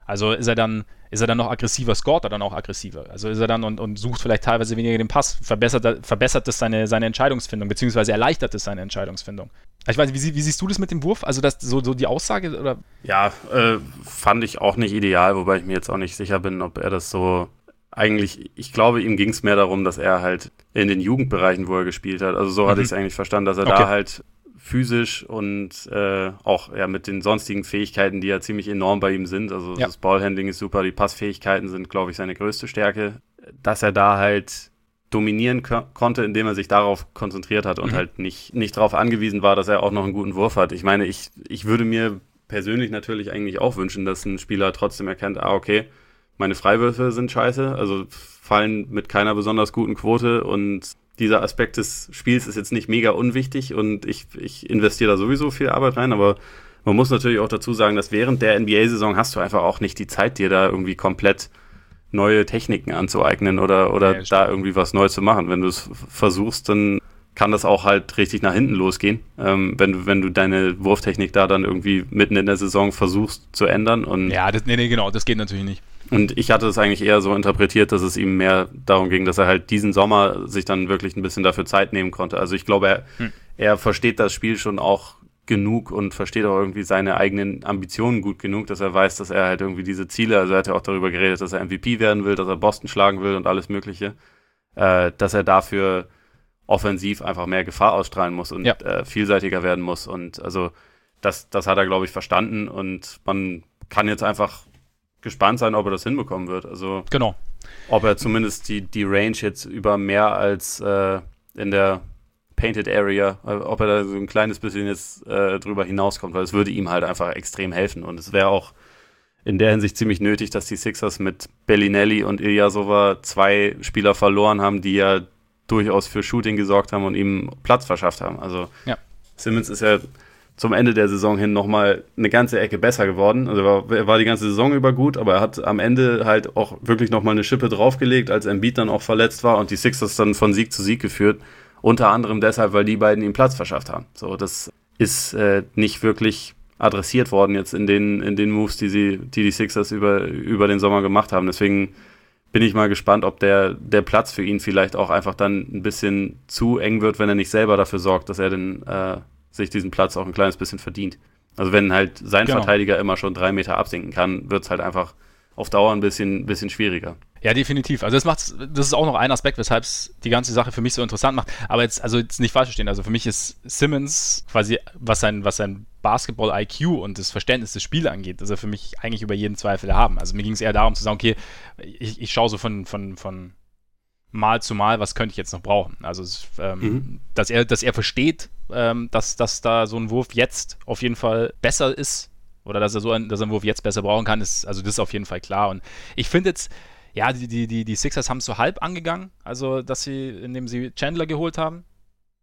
Also ist er dann, ist er dann noch aggressiver, scoret er dann auch aggressiver? Also ist er dann und, und sucht vielleicht teilweise weniger den Pass, verbessert, verbessert es seine, seine Entscheidungsfindung, beziehungsweise erleichtert es seine Entscheidungsfindung. Ich weiß nicht, wie, wie, siehst du das mit dem Wurf? Also das, so, so die Aussage oder? Ja, äh, fand ich auch nicht ideal, wobei ich mir jetzt auch nicht sicher bin, ob er das so eigentlich, ich glaube, ihm ging es mehr darum, dass er halt in den Jugendbereichen, wo er gespielt hat, also so mhm. hatte ich es eigentlich verstanden, dass er okay. da halt physisch und äh, auch ja, mit den sonstigen Fähigkeiten, die ja ziemlich enorm bei ihm sind. Also ja. das Ballhandling ist super, die Passfähigkeiten sind, glaube ich, seine größte Stärke. Dass er da halt dominieren ko konnte, indem er sich darauf konzentriert hat und mhm. halt nicht, nicht darauf angewiesen war, dass er auch noch einen guten Wurf hat. Ich meine, ich, ich würde mir persönlich natürlich eigentlich auch wünschen, dass ein Spieler trotzdem erkennt, ah, okay, meine Freiwürfe sind scheiße, also fallen mit keiner besonders guten Quote und dieser Aspekt des Spiels ist jetzt nicht mega unwichtig und ich, ich investiere da sowieso viel Arbeit rein, aber man muss natürlich auch dazu sagen, dass während der NBA-Saison hast du einfach auch nicht die Zeit, dir da irgendwie komplett neue Techniken anzueignen oder, oder ja, da irgendwie was Neues zu machen. Wenn du es versuchst, dann kann das auch halt richtig nach hinten losgehen, ähm, wenn, du, wenn du deine Wurftechnik da dann irgendwie mitten in der Saison versuchst zu ändern. Und ja, das, nee, nee, genau, das geht natürlich nicht. Und ich hatte es eigentlich eher so interpretiert, dass es ihm mehr darum ging, dass er halt diesen Sommer sich dann wirklich ein bisschen dafür Zeit nehmen konnte. Also ich glaube, er, hm. er versteht das Spiel schon auch genug und versteht auch irgendwie seine eigenen Ambitionen gut genug, dass er weiß, dass er halt irgendwie diese Ziele, also er hat ja auch darüber geredet, dass er MVP werden will, dass er Boston schlagen will und alles Mögliche, äh, dass er dafür offensiv einfach mehr Gefahr ausstrahlen muss und ja. äh, vielseitiger werden muss. Und also das, das hat er, glaube ich, verstanden und man kann jetzt einfach gespannt sein, ob er das hinbekommen wird. Also genau. ob er zumindest die, die Range jetzt über mehr als äh, in der Painted Area, äh, ob er da so ein kleines bisschen jetzt äh, drüber hinauskommt, weil es würde ihm halt einfach extrem helfen. Und es wäre auch in der Hinsicht ziemlich nötig, dass die Sixers mit Bellinelli und Ilyasova zwei Spieler verloren haben, die ja durchaus für Shooting gesorgt haben und ihm Platz verschafft haben. Also ja. Simmons ist ja zum Ende der Saison hin nochmal eine ganze Ecke besser geworden. Also er war, war die ganze Saison über gut, aber er hat am Ende halt auch wirklich nochmal eine Schippe draufgelegt, als Embiid dann auch verletzt war und die Sixers dann von Sieg zu Sieg geführt. Unter anderem deshalb, weil die beiden ihm Platz verschafft haben. So, das ist äh, nicht wirklich adressiert worden jetzt in den, in den Moves, die sie, die, die Sixers über, über den Sommer gemacht haben. Deswegen bin ich mal gespannt, ob der, der Platz für ihn vielleicht auch einfach dann ein bisschen zu eng wird, wenn er nicht selber dafür sorgt, dass er den, äh, sich diesen Platz auch ein kleines bisschen verdient. Also wenn halt sein genau. Verteidiger immer schon drei Meter absinken kann, wird es halt einfach auf Dauer ein bisschen, bisschen schwieriger. Ja, definitiv. Also das macht, das ist auch noch ein Aspekt, weshalb es die ganze Sache für mich so interessant macht. Aber jetzt, also jetzt nicht falsch verstehen. Also für mich ist Simmons quasi, was sein, was sein Basketball-IQ und das Verständnis des Spiels angeht, ist er für mich eigentlich über jeden Zweifel haben. Also mir ging es eher darum zu sagen, okay, ich, ich schaue so von, von, von Mal zu Mal, was könnte ich jetzt noch brauchen. Also ähm, mhm. dass er, dass er versteht, ähm, dass, dass da so ein Wurf jetzt auf jeden Fall besser ist oder dass er so einen, dass er einen Wurf jetzt besser brauchen kann, ist, also das ist auf jeden Fall klar. Und ich finde jetzt, ja, die, die, die, die Sixers haben es so halb angegangen, also dass sie, indem sie Chandler geholt haben.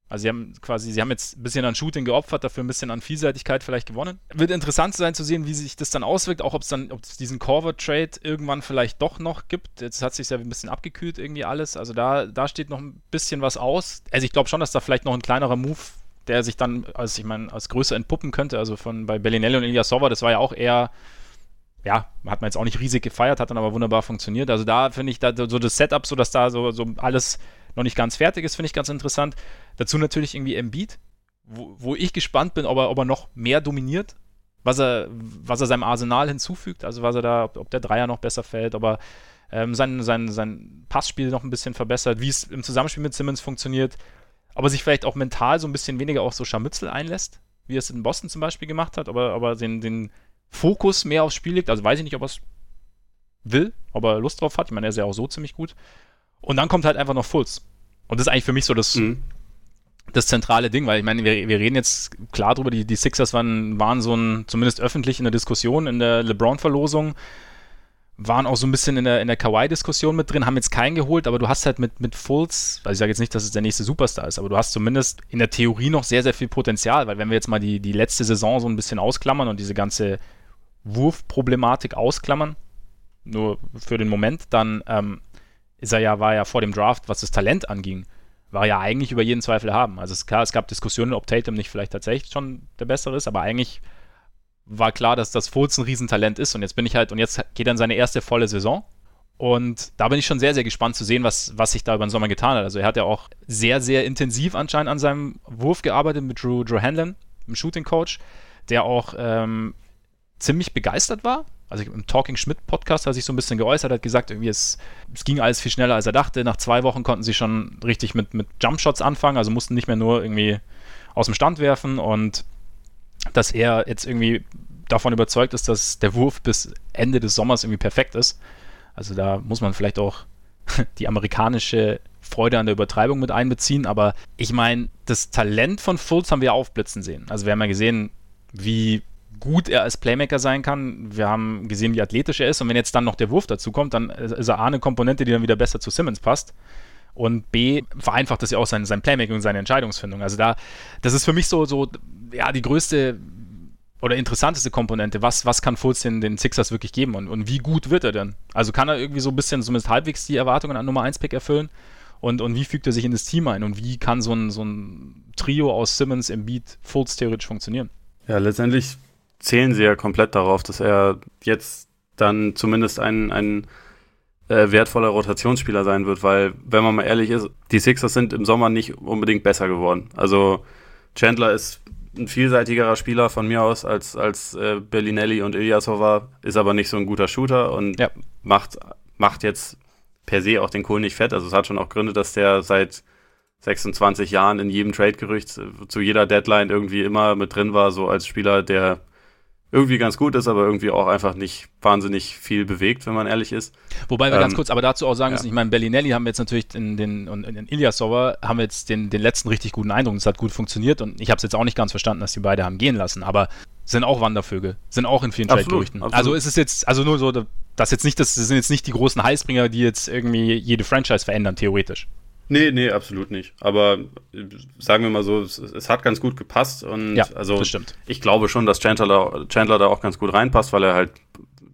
Also sie haben quasi, sie haben jetzt ein bisschen an Shooting geopfert, dafür ein bisschen an Vielseitigkeit vielleicht gewonnen. Wird interessant sein zu sehen, wie sich das dann auswirkt, auch ob es dann, ob es diesen Corver-Trade irgendwann vielleicht doch noch gibt. Jetzt hat sich ja ein bisschen abgekühlt irgendwie alles. Also da, da steht noch ein bisschen was aus. Also ich glaube schon, dass da vielleicht noch ein kleinerer Move der sich dann, als ich meine, als größer entpuppen könnte. Also von bei Bellinelli und Ilyasova, das war ja auch eher, ja, hat man jetzt auch nicht riesig gefeiert, hat dann aber wunderbar funktioniert. Also da finde ich da so das Setup, so dass da so, so alles noch nicht ganz fertig ist, finde ich ganz interessant. Dazu natürlich irgendwie Embiid, wo, wo ich gespannt bin, ob er, ob er noch mehr dominiert, was er, was er seinem Arsenal hinzufügt, also was er da, ob, ob der Dreier noch besser fällt, ob er ähm, sein, sein, sein Passspiel noch ein bisschen verbessert, wie es im Zusammenspiel mit Simmons funktioniert aber sich vielleicht auch mental so ein bisschen weniger auf so Scharmützel einlässt, wie er es in Boston zum Beispiel gemacht hat, aber, aber den, den Fokus mehr aufs Spiel legt. Also weiß ich nicht, ob er es will, ob er Lust drauf hat. Ich meine, er ist ja auch so ziemlich gut. Und dann kommt halt einfach noch Fulls. Und das ist eigentlich für mich so das, mhm. Das zentrale Ding, weil ich meine, wir, wir reden jetzt klar drüber, die, die Sixers waren, waren so ein, zumindest öffentlich in der Diskussion, in der LeBron-Verlosung waren auch so ein bisschen in der, in der Kawhi-Diskussion mit drin, haben jetzt keinen geholt, aber du hast halt mit, mit Fultz, also ich sage jetzt nicht, dass es der nächste Superstar ist, aber du hast zumindest in der Theorie noch sehr, sehr viel Potenzial, weil wenn wir jetzt mal die, die letzte Saison so ein bisschen ausklammern und diese ganze Wurfproblematik ausklammern, nur für den Moment, dann ähm, ist er ja, war ja vor dem Draft, was das Talent anging, war ja eigentlich über jeden Zweifel haben. Also es, klar, es gab Diskussionen, ob Tatum nicht vielleicht tatsächlich schon der Bessere ist, aber eigentlich war klar, dass das Fultz ein Riesentalent ist. Und jetzt bin ich halt, und jetzt geht dann seine erste volle Saison. Und da bin ich schon sehr, sehr gespannt zu sehen, was, was sich da über den Sommer getan hat. Also er hat ja auch sehr, sehr intensiv anscheinend an seinem Wurf gearbeitet mit Drew, Drew Hanlon, dem Shooting Coach, der auch ähm, ziemlich begeistert war. Also im Talking Schmidt Podcast hat sich so ein bisschen geäußert, hat gesagt, irgendwie es, es ging alles viel schneller, als er dachte. Nach zwei Wochen konnten sie schon richtig mit, mit Jumpshots anfangen, also mussten nicht mehr nur irgendwie aus dem Stand werfen und dass er jetzt irgendwie davon überzeugt ist, dass der Wurf bis Ende des Sommers irgendwie perfekt ist. Also da muss man vielleicht auch die amerikanische Freude an der Übertreibung mit einbeziehen. Aber ich meine, das Talent von Fultz haben wir aufblitzen sehen. Also wir haben ja gesehen, wie gut er als Playmaker sein kann. Wir haben gesehen, wie athletisch er ist. Und wenn jetzt dann noch der Wurf dazu kommt, dann ist er A, eine Komponente, die dann wieder besser zu Simmons passt. Und B, vereinfacht das ja auch sein, sein Playmaking und seine Entscheidungsfindung. Also da, das ist für mich so, so ja, die größte oder interessanteste Komponente. Was, was kann Fultz den, den Sixers wirklich geben und, und wie gut wird er denn? Also kann er irgendwie so ein bisschen, zumindest halbwegs die Erwartungen an Nummer 1 Pick erfüllen? Und, und wie fügt er sich in das Team ein? Und wie kann so ein, so ein Trio aus Simmons, Embiid, Fultz theoretisch funktionieren? Ja, letztendlich zählen sie ja komplett darauf, dass er jetzt dann zumindest ein, ein äh, wertvoller Rotationsspieler sein wird, weil, wenn man mal ehrlich ist, die Sixers sind im Sommer nicht unbedingt besser geworden. Also Chandler ist ein vielseitigerer Spieler von mir aus als, als äh, Bellinelli und Ilyasova, ist aber nicht so ein guter Shooter und ja. macht, macht jetzt per se auch den Kohl nicht fett. Also es hat schon auch Gründe, dass der seit 26 Jahren in jedem Trade-Gerücht zu jeder Deadline irgendwie immer mit drin war, so als Spieler, der irgendwie ganz gut ist, aber irgendwie auch einfach nicht wahnsinnig viel bewegt, wenn man ehrlich ist. Wobei wir ähm, ganz kurz aber dazu auch sagen müssen, ja. ich meine, Bellinelli haben wir jetzt natürlich in den und in Ilyasova haben wir jetzt den, den letzten richtig guten Eindruck, es hat gut funktioniert und ich habe es jetzt auch nicht ganz verstanden, dass die beide haben gehen lassen, aber sind auch Wandervögel, sind auch in vielen Trade-Gerüchten. Also ist es jetzt, also nur so, das jetzt nicht, das sind jetzt nicht die großen Heißbringer, die jetzt irgendwie jede Franchise verändern, theoretisch. Nee, nee, absolut nicht. Aber äh, sagen wir mal so, es, es hat ganz gut gepasst und ja, also ich glaube schon, dass Chandler da, Chandler da auch ganz gut reinpasst, weil er halt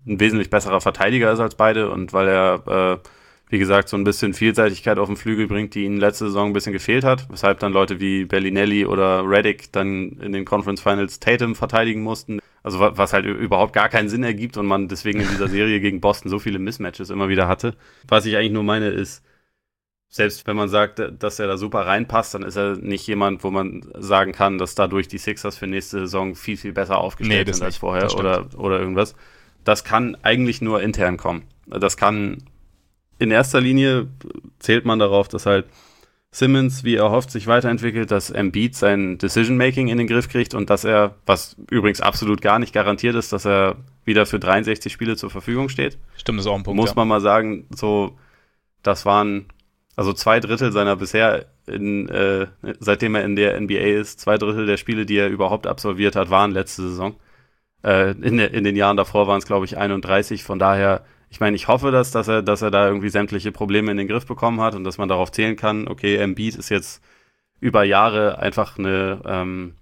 ein wesentlich besserer Verteidiger ist als beide und weil er, äh, wie gesagt, so ein bisschen Vielseitigkeit auf den Flügel bringt, die ihnen letzte Saison ein bisschen gefehlt hat, weshalb dann Leute wie Bellinelli oder Reddick dann in den Conference Finals Tatum verteidigen mussten. Also was halt überhaupt gar keinen Sinn ergibt und man deswegen in dieser Serie gegen Boston so viele Mismatches immer wieder hatte. Was ich eigentlich nur meine ist, selbst wenn man sagt, dass er da super reinpasst, dann ist er nicht jemand, wo man sagen kann, dass dadurch die Sixers für nächste Saison viel, viel besser aufgestellt nee, sind als vorher oder, oder irgendwas. Das kann eigentlich nur intern kommen. Das kann in erster Linie zählt man darauf, dass halt Simmons, wie er hofft, sich weiterentwickelt, dass Embiid sein Decision-Making in den Griff kriegt und dass er, was übrigens absolut gar nicht garantiert ist, dass er wieder für 63 Spiele zur Verfügung steht. Stimmt, das ist auch ein Punkt. Muss ja. man mal sagen, so, das waren also zwei Drittel seiner bisher, in, äh, seitdem er in der NBA ist, zwei Drittel der Spiele, die er überhaupt absolviert hat, waren letzte Saison. Äh, in, in den Jahren davor waren es, glaube ich, 31. Von daher ich meine, ich hoffe, dass, dass, er, dass er da irgendwie sämtliche Probleme in den Griff bekommen hat und dass man darauf zählen kann, okay, Embiid ist jetzt über Jahre einfach eine ähm,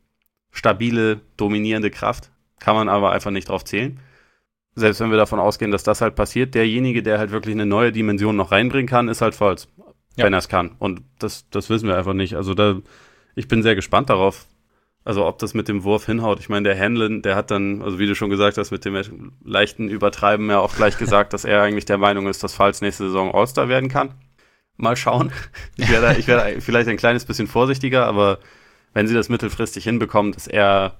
stabile, dominierende Kraft. Kann man aber einfach nicht drauf zählen. Selbst wenn wir davon ausgehen, dass das halt passiert, derjenige, der halt wirklich eine neue Dimension noch reinbringen kann, ist halt Falls, ja. wenn er es kann. Und das, das wissen wir einfach nicht. Also da, ich bin sehr gespannt darauf, also ob das mit dem Wurf hinhaut. Ich meine, der Hanlon, der hat dann, also wie du schon gesagt hast, mit dem leichten Übertreiben ja auch gleich gesagt, dass er eigentlich der Meinung ist, dass Falls nächste Saison All-Star werden kann. Mal schauen. Ich werde, ich werde vielleicht ein kleines bisschen vorsichtiger, aber wenn sie das mittelfristig hinbekommen, dass er,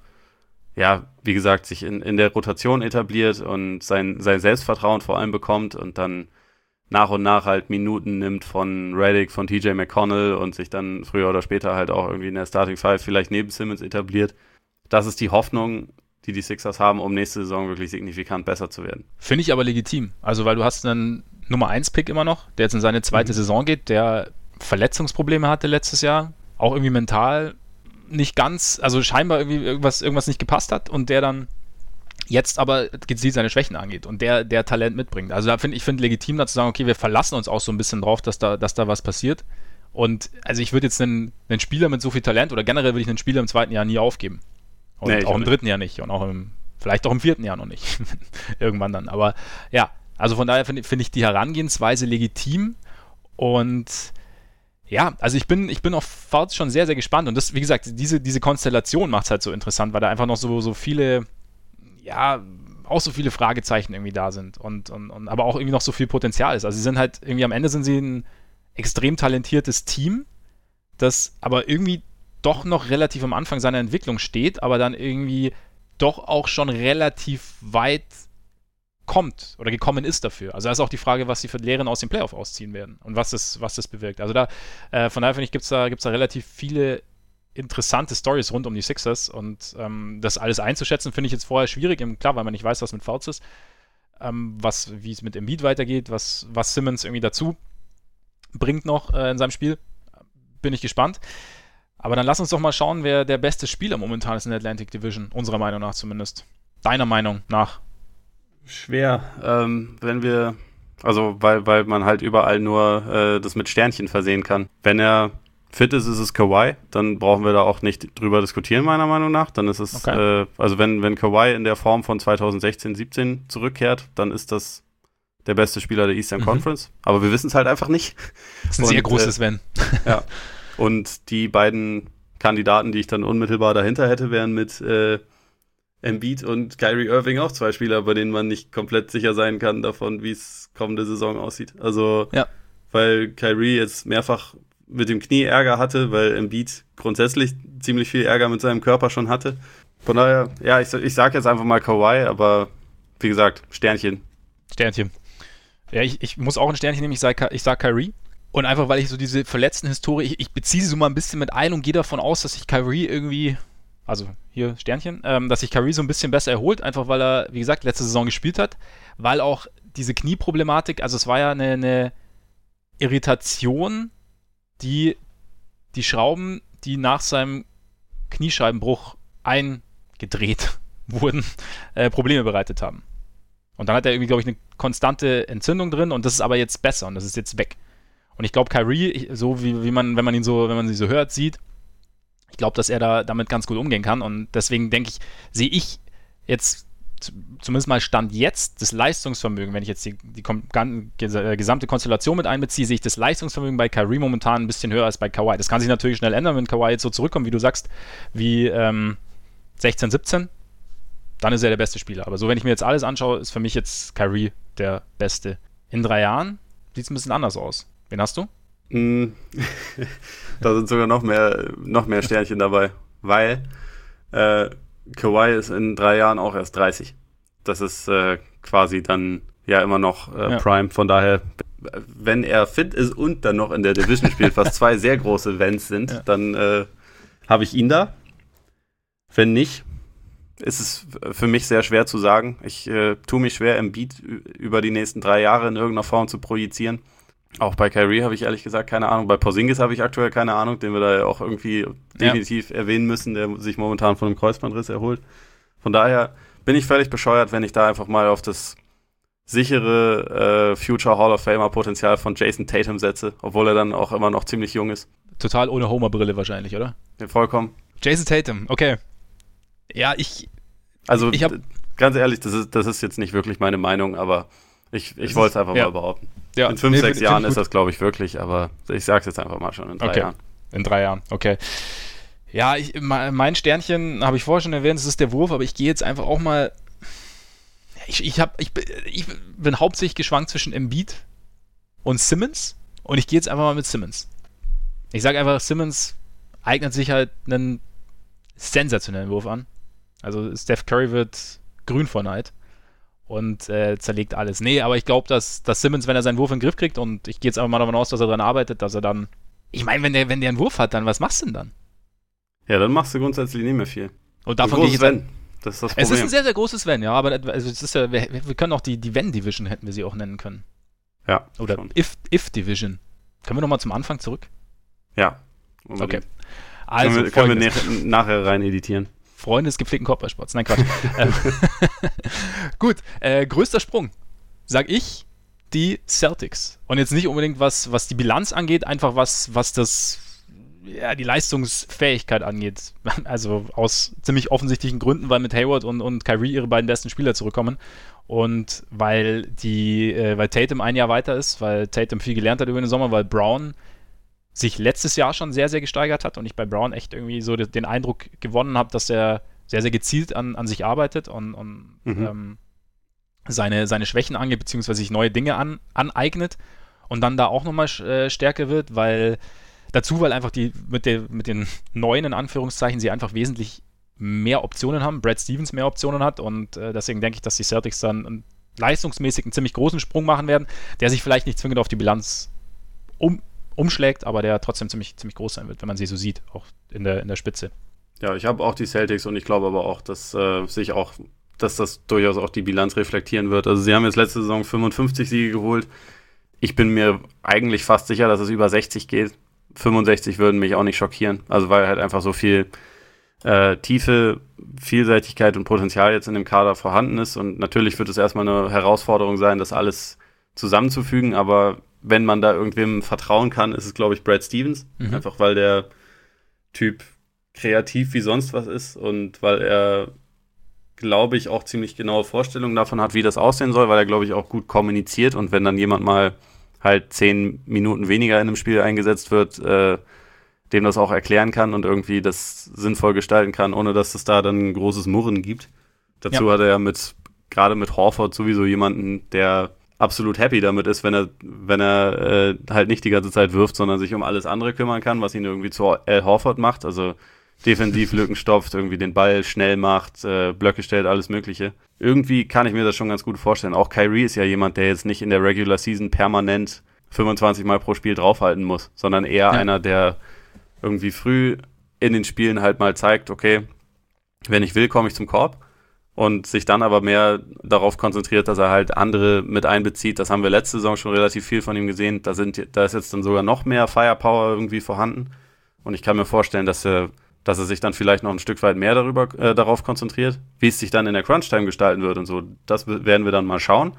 ja, wie gesagt, sich in, in der Rotation etabliert und sein, sein Selbstvertrauen vor allem bekommt und dann nach und nach halt Minuten nimmt von Reddick, von TJ McConnell und sich dann früher oder später halt auch irgendwie in der Starting Five vielleicht neben Simmons etabliert. Das ist die Hoffnung, die die Sixers haben, um nächste Saison wirklich signifikant besser zu werden. Finde ich aber legitim. Also, weil du hast einen Nummer 1 Pick immer noch, der jetzt in seine zweite mhm. Saison geht, der Verletzungsprobleme hatte letztes Jahr, auch irgendwie mental nicht ganz, also scheinbar irgendwie irgendwas, irgendwas nicht gepasst hat und der dann jetzt aber gezielt seine Schwächen angeht und der, der Talent mitbringt. Also da finde ich finde legitim da zu sagen, okay, wir verlassen uns auch so ein bisschen drauf, dass da, dass da was passiert. Und also ich würde jetzt einen, einen Spieler mit so viel Talent oder generell würde ich einen Spieler im zweiten Jahr nie aufgeben. Und nee, auch im dritten Jahr nicht und auch im, vielleicht auch im vierten Jahr noch nicht. Irgendwann dann. Aber ja, also von daher finde find ich die Herangehensweise legitim und ja, also ich bin, ich bin auf Fouts schon sehr, sehr gespannt. Und das, wie gesagt, diese, diese Konstellation macht es halt so interessant, weil da einfach noch so, so viele ja, auch so viele Fragezeichen irgendwie da sind und, und, und aber auch irgendwie noch so viel Potenzial ist. Also sie sind halt irgendwie am Ende sind sie ein extrem talentiertes Team, das aber irgendwie doch noch relativ am Anfang seiner Entwicklung steht, aber dann irgendwie doch auch schon relativ weit kommt oder gekommen ist dafür. Also da ist auch die Frage, was sie für Lehren aus dem Playoff ausziehen werden und was das, was das bewirkt. Also da, äh, von daher finde ich, gibt es da, gibt's da relativ viele interessante Stories rund um die Sixers und ähm, das alles einzuschätzen, finde ich jetzt vorher schwierig. Klar, weil man nicht weiß, was mit Fouts ist, ähm, was, wie es mit Embiid weitergeht, was, was Simmons irgendwie dazu bringt noch äh, in seinem Spiel. Bin ich gespannt. Aber dann lass uns doch mal schauen, wer der beste Spieler momentan ist in der Atlantic Division, unserer Meinung nach zumindest. Deiner Meinung nach? Schwer, ähm, wenn wir, also weil, weil man halt überall nur äh, das mit Sternchen versehen kann. Wenn er fit ist, ist es Kawhi. Dann brauchen wir da auch nicht drüber diskutieren, meiner Meinung nach. Dann ist es, okay. äh, also wenn, wenn Kawhi in der Form von 2016, 17 zurückkehrt, dann ist das der beste Spieler der Eastern mhm. Conference. Aber wir wissen es halt einfach nicht. Das ist ein Und, sehr großes äh, Wenn. ja. Und die beiden Kandidaten, die ich dann unmittelbar dahinter hätte, wären mit äh, Embiid und Kyrie Irving auch zwei Spieler, bei denen man nicht komplett sicher sein kann davon, wie es kommende Saison aussieht. Also, ja. weil Kyrie jetzt mehrfach mit dem Knie Ärger hatte, weil Embiid grundsätzlich ziemlich viel Ärger mit seinem Körper schon hatte. Von daher, ja, ich, ich sage jetzt einfach mal Kawhi, aber wie gesagt, Sternchen. Sternchen. Ja, ich, ich muss auch ein Sternchen nehmen, ich sage ich sag Kyrie. Und einfach, weil ich so diese verletzten Historie, ich, ich beziehe sie so mal ein bisschen mit ein und gehe davon aus, dass sich Kyrie irgendwie, also hier Sternchen, ähm, dass sich Kyrie so ein bisschen besser erholt, einfach weil er, wie gesagt, letzte Saison gespielt hat, weil auch diese Knieproblematik, also es war ja eine, eine Irritation die die Schrauben, die nach seinem Kniescheibenbruch eingedreht wurden, äh, Probleme bereitet haben. Und dann hat er irgendwie, glaube ich, eine konstante Entzündung drin und das ist aber jetzt besser und das ist jetzt weg. Und ich glaube, Kyrie, so wie, wie man, wenn man ihn so, wenn man sie so hört, sieht, ich glaube, dass er da damit ganz gut umgehen kann. Und deswegen denke ich, sehe ich jetzt zumindest mal Stand jetzt, das Leistungsvermögen, wenn ich jetzt die, die äh, gesamte Konstellation mit einbeziehe, sehe ich das Leistungsvermögen bei Kyrie momentan ein bisschen höher als bei Kawhi. Das kann sich natürlich schnell ändern, wenn Kawhi jetzt so zurückkommt, wie du sagst, wie ähm, 16, 17, dann ist er der beste Spieler. Aber so, wenn ich mir jetzt alles anschaue, ist für mich jetzt Kyrie der Beste. In drei Jahren sieht es ein bisschen anders aus. Wen hast du? Mm, da sind sogar noch mehr, noch mehr Sternchen dabei, weil äh, Kawhi ist in drei Jahren auch erst 30. Das ist äh, quasi dann ja immer noch äh, ja. Prime. Von daher, wenn er fit ist und dann noch in der Division spielt, was zwei sehr große Events sind, ja. dann äh, habe ich ihn da. Wenn nicht, ist es für mich sehr schwer zu sagen. Ich äh, tue mich schwer, im Beat über die nächsten drei Jahre in irgendeiner Form zu projizieren. Auch bei Kyrie habe ich ehrlich gesagt keine Ahnung. Bei Porzingis habe ich aktuell keine Ahnung, den wir da ja auch irgendwie definitiv ja. erwähnen müssen, der sich momentan von einem Kreuzbandriss erholt. Von daher bin ich völlig bescheuert, wenn ich da einfach mal auf das sichere äh, Future Hall of Famer Potenzial von Jason Tatum setze, obwohl er dann auch immer noch ziemlich jung ist. Total ohne Homer-Brille wahrscheinlich, oder? Ja, vollkommen. Jason Tatum, okay. Ja, ich. Also, ich hab, ganz ehrlich, das ist, das ist jetzt nicht wirklich meine Meinung, aber ich, ich wollte es einfach ja. mal behaupten. Ja. In fünf, nee, sechs Jahren ist das, glaube ich, wirklich, aber ich sage es jetzt einfach mal schon in drei okay. Jahren. In drei Jahren, okay. Ja, ich, mein Sternchen habe ich vorher schon erwähnt, es ist der Wurf, aber ich gehe jetzt einfach auch mal. Ich, ich, hab, ich, ich bin hauptsächlich geschwankt zwischen Embiid und Simmons und ich gehe jetzt einfach mal mit Simmons. Ich sage einfach, Simmons eignet sich halt einen sensationellen Wurf an. Also Steph Curry wird grün vor Neid und äh, zerlegt alles. Nee, aber ich glaube, dass, dass Simmons, wenn er seinen Wurf in den Griff kriegt, und ich gehe jetzt einfach mal davon aus, dass er daran arbeitet, dass er dann. Ich meine, wenn der, wenn der einen Wurf hat, dann was machst du denn dann? Ja, dann machst du grundsätzlich nicht mehr viel. Und davon gehe ich jetzt. Wenn. Das ist das Problem. Es ist ein sehr, sehr großes Wenn, ja, aber also es ist ja, wir, wir können auch die, die Wenn-Division, hätten wir sie auch nennen können. Ja. Oder If-Division. If können wir nochmal zum Anfang zurück? Ja. Unbedingt. Okay. Also, können wir, können wir nachher rein editieren. Freunde des gepflegten Kopfballsports. Nein, Quatsch. Ähm, gut, äh, größter Sprung, sag ich, die Celtics. Und jetzt nicht unbedingt was, was die Bilanz angeht, einfach was, was das, ja, die Leistungsfähigkeit angeht. Also aus ziemlich offensichtlichen Gründen, weil mit Hayward und, und Kyrie ihre beiden besten Spieler zurückkommen. Und weil die, äh, weil Tatum ein Jahr weiter ist, weil Tatum viel gelernt hat über den Sommer, weil Brown sich letztes Jahr schon sehr, sehr gesteigert hat und ich bei Brown echt irgendwie so den Eindruck gewonnen habe, dass er sehr, sehr gezielt an, an sich arbeitet und, und mhm. ähm, seine, seine Schwächen angeht, beziehungsweise sich neue Dinge an, aneignet und dann da auch nochmal äh, stärker wird, weil dazu, weil einfach die mit, der, mit den neuen, in Anführungszeichen, sie einfach wesentlich mehr Optionen haben, Brad Stevens mehr Optionen hat und äh, deswegen denke ich, dass die Celtics dann leistungsmäßig einen ziemlich großen Sprung machen werden, der sich vielleicht nicht zwingend auf die Bilanz um, umschlägt, aber der trotzdem ziemlich, ziemlich groß sein wird, wenn man sie so sieht, auch in der, in der Spitze. Ja, ich habe auch die Celtics und ich glaube aber auch, dass äh, sich auch, dass das durchaus auch die Bilanz reflektieren wird. Also sie haben jetzt letzte Saison 55 Siege geholt. Ich bin mir eigentlich fast sicher, dass es über 60 geht. 65 würden mich auch nicht schockieren. Also weil halt einfach so viel äh, Tiefe, Vielseitigkeit und Potenzial jetzt in dem Kader vorhanden ist. Und natürlich wird es erstmal eine Herausforderung sein, das alles zusammenzufügen, aber wenn man da irgendwem vertrauen kann, ist es, glaube ich, Brad Stevens. Mhm. Einfach weil der Typ kreativ wie sonst was ist und weil er, glaube ich, auch ziemlich genaue Vorstellungen davon hat, wie das aussehen soll, weil er, glaube ich, auch gut kommuniziert und wenn dann jemand mal halt zehn Minuten weniger in einem Spiel eingesetzt wird, äh, dem das auch erklären kann und irgendwie das sinnvoll gestalten kann, ohne dass es da dann ein großes Murren gibt. Dazu ja. hat er ja mit, gerade mit Horford sowieso jemanden, der absolut happy damit ist, wenn er, wenn er äh, halt nicht die ganze Zeit wirft, sondern sich um alles andere kümmern kann, was ihn irgendwie zu Al Horford macht. Also defensiv Lücken stopft, irgendwie den Ball schnell macht, äh, Blöcke stellt, alles Mögliche. Irgendwie kann ich mir das schon ganz gut vorstellen. Auch Kyrie ist ja jemand, der jetzt nicht in der Regular Season permanent 25 Mal pro Spiel draufhalten muss, sondern eher ja. einer, der irgendwie früh in den Spielen halt mal zeigt, okay, wenn ich will, komme ich zum Korb und sich dann aber mehr darauf konzentriert, dass er halt andere mit einbezieht. Das haben wir letzte Saison schon relativ viel von ihm gesehen. Da, sind, da ist jetzt dann sogar noch mehr Firepower irgendwie vorhanden. Und ich kann mir vorstellen, dass er, dass er sich dann vielleicht noch ein Stück weit mehr darüber, äh, darauf konzentriert. Wie es sich dann in der Crunch-Time gestalten wird und so, das werden wir dann mal schauen.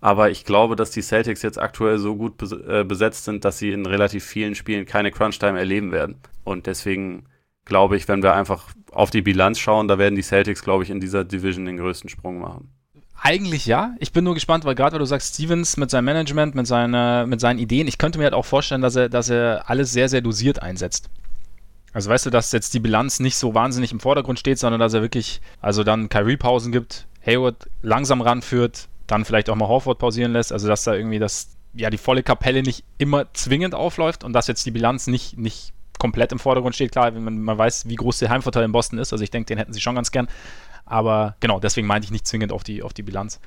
Aber ich glaube, dass die Celtics jetzt aktuell so gut äh, besetzt sind, dass sie in relativ vielen Spielen keine Crunch-Time erleben werden. Und deswegen glaube ich, wenn wir einfach auf die Bilanz schauen, da werden die Celtics, glaube ich, in dieser Division den größten Sprung machen. Eigentlich ja. Ich bin nur gespannt, weil gerade weil du sagst, Stevens mit seinem Management, mit, seine, mit seinen Ideen, ich könnte mir halt auch vorstellen, dass er, dass er alles sehr, sehr dosiert einsetzt. Also weißt du, dass jetzt die Bilanz nicht so wahnsinnig im Vordergrund steht, sondern dass er wirklich, also dann Kyrie-Pausen gibt, Hayward langsam ranführt, dann vielleicht auch mal Horford pausieren lässt, also dass da irgendwie das ja die volle Kapelle nicht immer zwingend aufläuft und dass jetzt die Bilanz nicht, nicht komplett im Vordergrund steht. Klar, wenn man, man weiß, wie groß der Heimvorteil in Boston ist. Also ich denke, den hätten sie schon ganz gern. Aber genau, deswegen meinte ich nicht zwingend auf die, auf die Bilanz.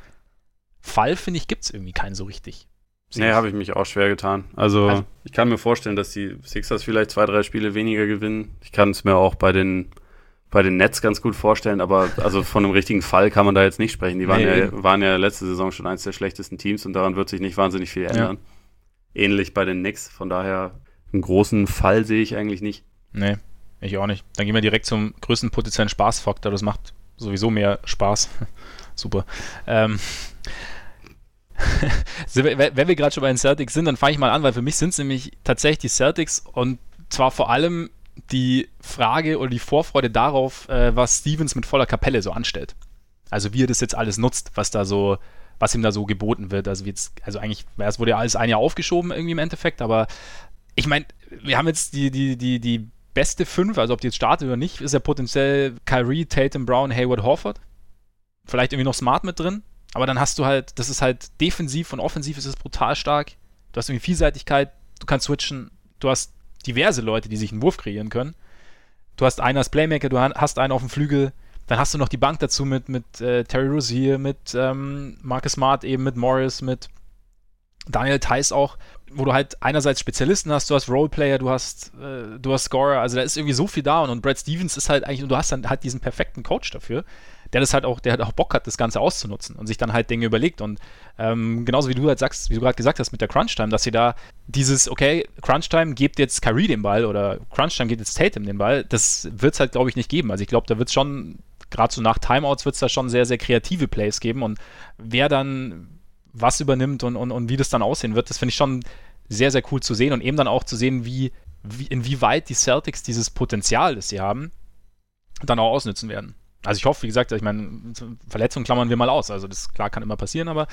Fall, finde ich, gibt es irgendwie keinen so richtig. Nee, habe ich mich auch schwer getan. Also, also, ich kann mir vorstellen, dass die Sixers vielleicht zwei, drei Spiele weniger gewinnen. Ich kann es mir auch bei den, bei den Nets ganz gut vorstellen, aber also von einem richtigen Fall kann man da jetzt nicht sprechen. Die waren, nee, ja, waren ja letzte Saison schon eins der schlechtesten Teams und daran wird sich nicht wahnsinnig viel ändern. Ja. Ähnlich bei den Knicks, von daher einen großen Fall sehe ich eigentlich nicht. Nee, ich auch nicht. Dann gehen wir direkt zum größten potenziellen Spaßfaktor. Das macht sowieso mehr Spaß. Super. Ähm, wenn wir gerade schon bei den Celtics sind, dann fange ich mal an, weil für mich sind es nämlich tatsächlich die Celtics und zwar vor allem die Frage oder die Vorfreude darauf, äh, was Stevens mit voller Kapelle so anstellt. Also wie er das jetzt alles nutzt, was da so, was ihm da so geboten wird. Also jetzt, also eigentlich, es wurde ja alles ein Jahr aufgeschoben irgendwie im Endeffekt, aber ich meine, wir haben jetzt die, die, die, die beste fünf, also ob die jetzt startet oder nicht, ist ja potenziell Kyrie, Tatum, Brown, Hayward, Horford. Vielleicht irgendwie noch Smart mit drin. Aber dann hast du halt, das ist halt defensiv und offensiv ist es brutal stark. Du hast irgendwie Vielseitigkeit, du kannst switchen, du hast diverse Leute, die sich einen Wurf kreieren können. Du hast einen als Playmaker, du hast einen auf dem Flügel, dann hast du noch die Bank dazu mit, mit äh, Terry Rozier, mit ähm, Marcus Smart eben, mit Morris, mit Daniel Theiss auch, wo du halt einerseits Spezialisten hast, du hast Roleplayer, du hast, äh, du hast Scorer, also da ist irgendwie so viel da und, und Brad Stevens ist halt eigentlich, und du hast dann halt diesen perfekten Coach dafür der das halt auch, der halt auch Bock hat, das Ganze auszunutzen und sich dann halt Dinge überlegt. Und ähm, genauso wie du halt sagst, wie du gerade gesagt hast mit der Crunch-Time, dass sie da dieses, okay, Crunch-Time gebt jetzt Kyrie den Ball oder Crunch-Time gibt jetzt Tatum den Ball, das wird es halt, glaube ich, nicht geben. Also ich glaube, da wird es schon, gerade so nach Timeouts wird es da schon sehr, sehr kreative Plays geben und wer dann was übernimmt und, und, und wie das dann aussehen wird, das finde ich schon sehr, sehr cool zu sehen und eben dann auch zu sehen, wie, wie inwieweit die Celtics dieses Potenzial, das sie haben, dann auch ausnutzen werden. Also ich hoffe, wie gesagt, ich meine, Verletzungen klammern wir mal aus. Also das klar kann immer passieren, aber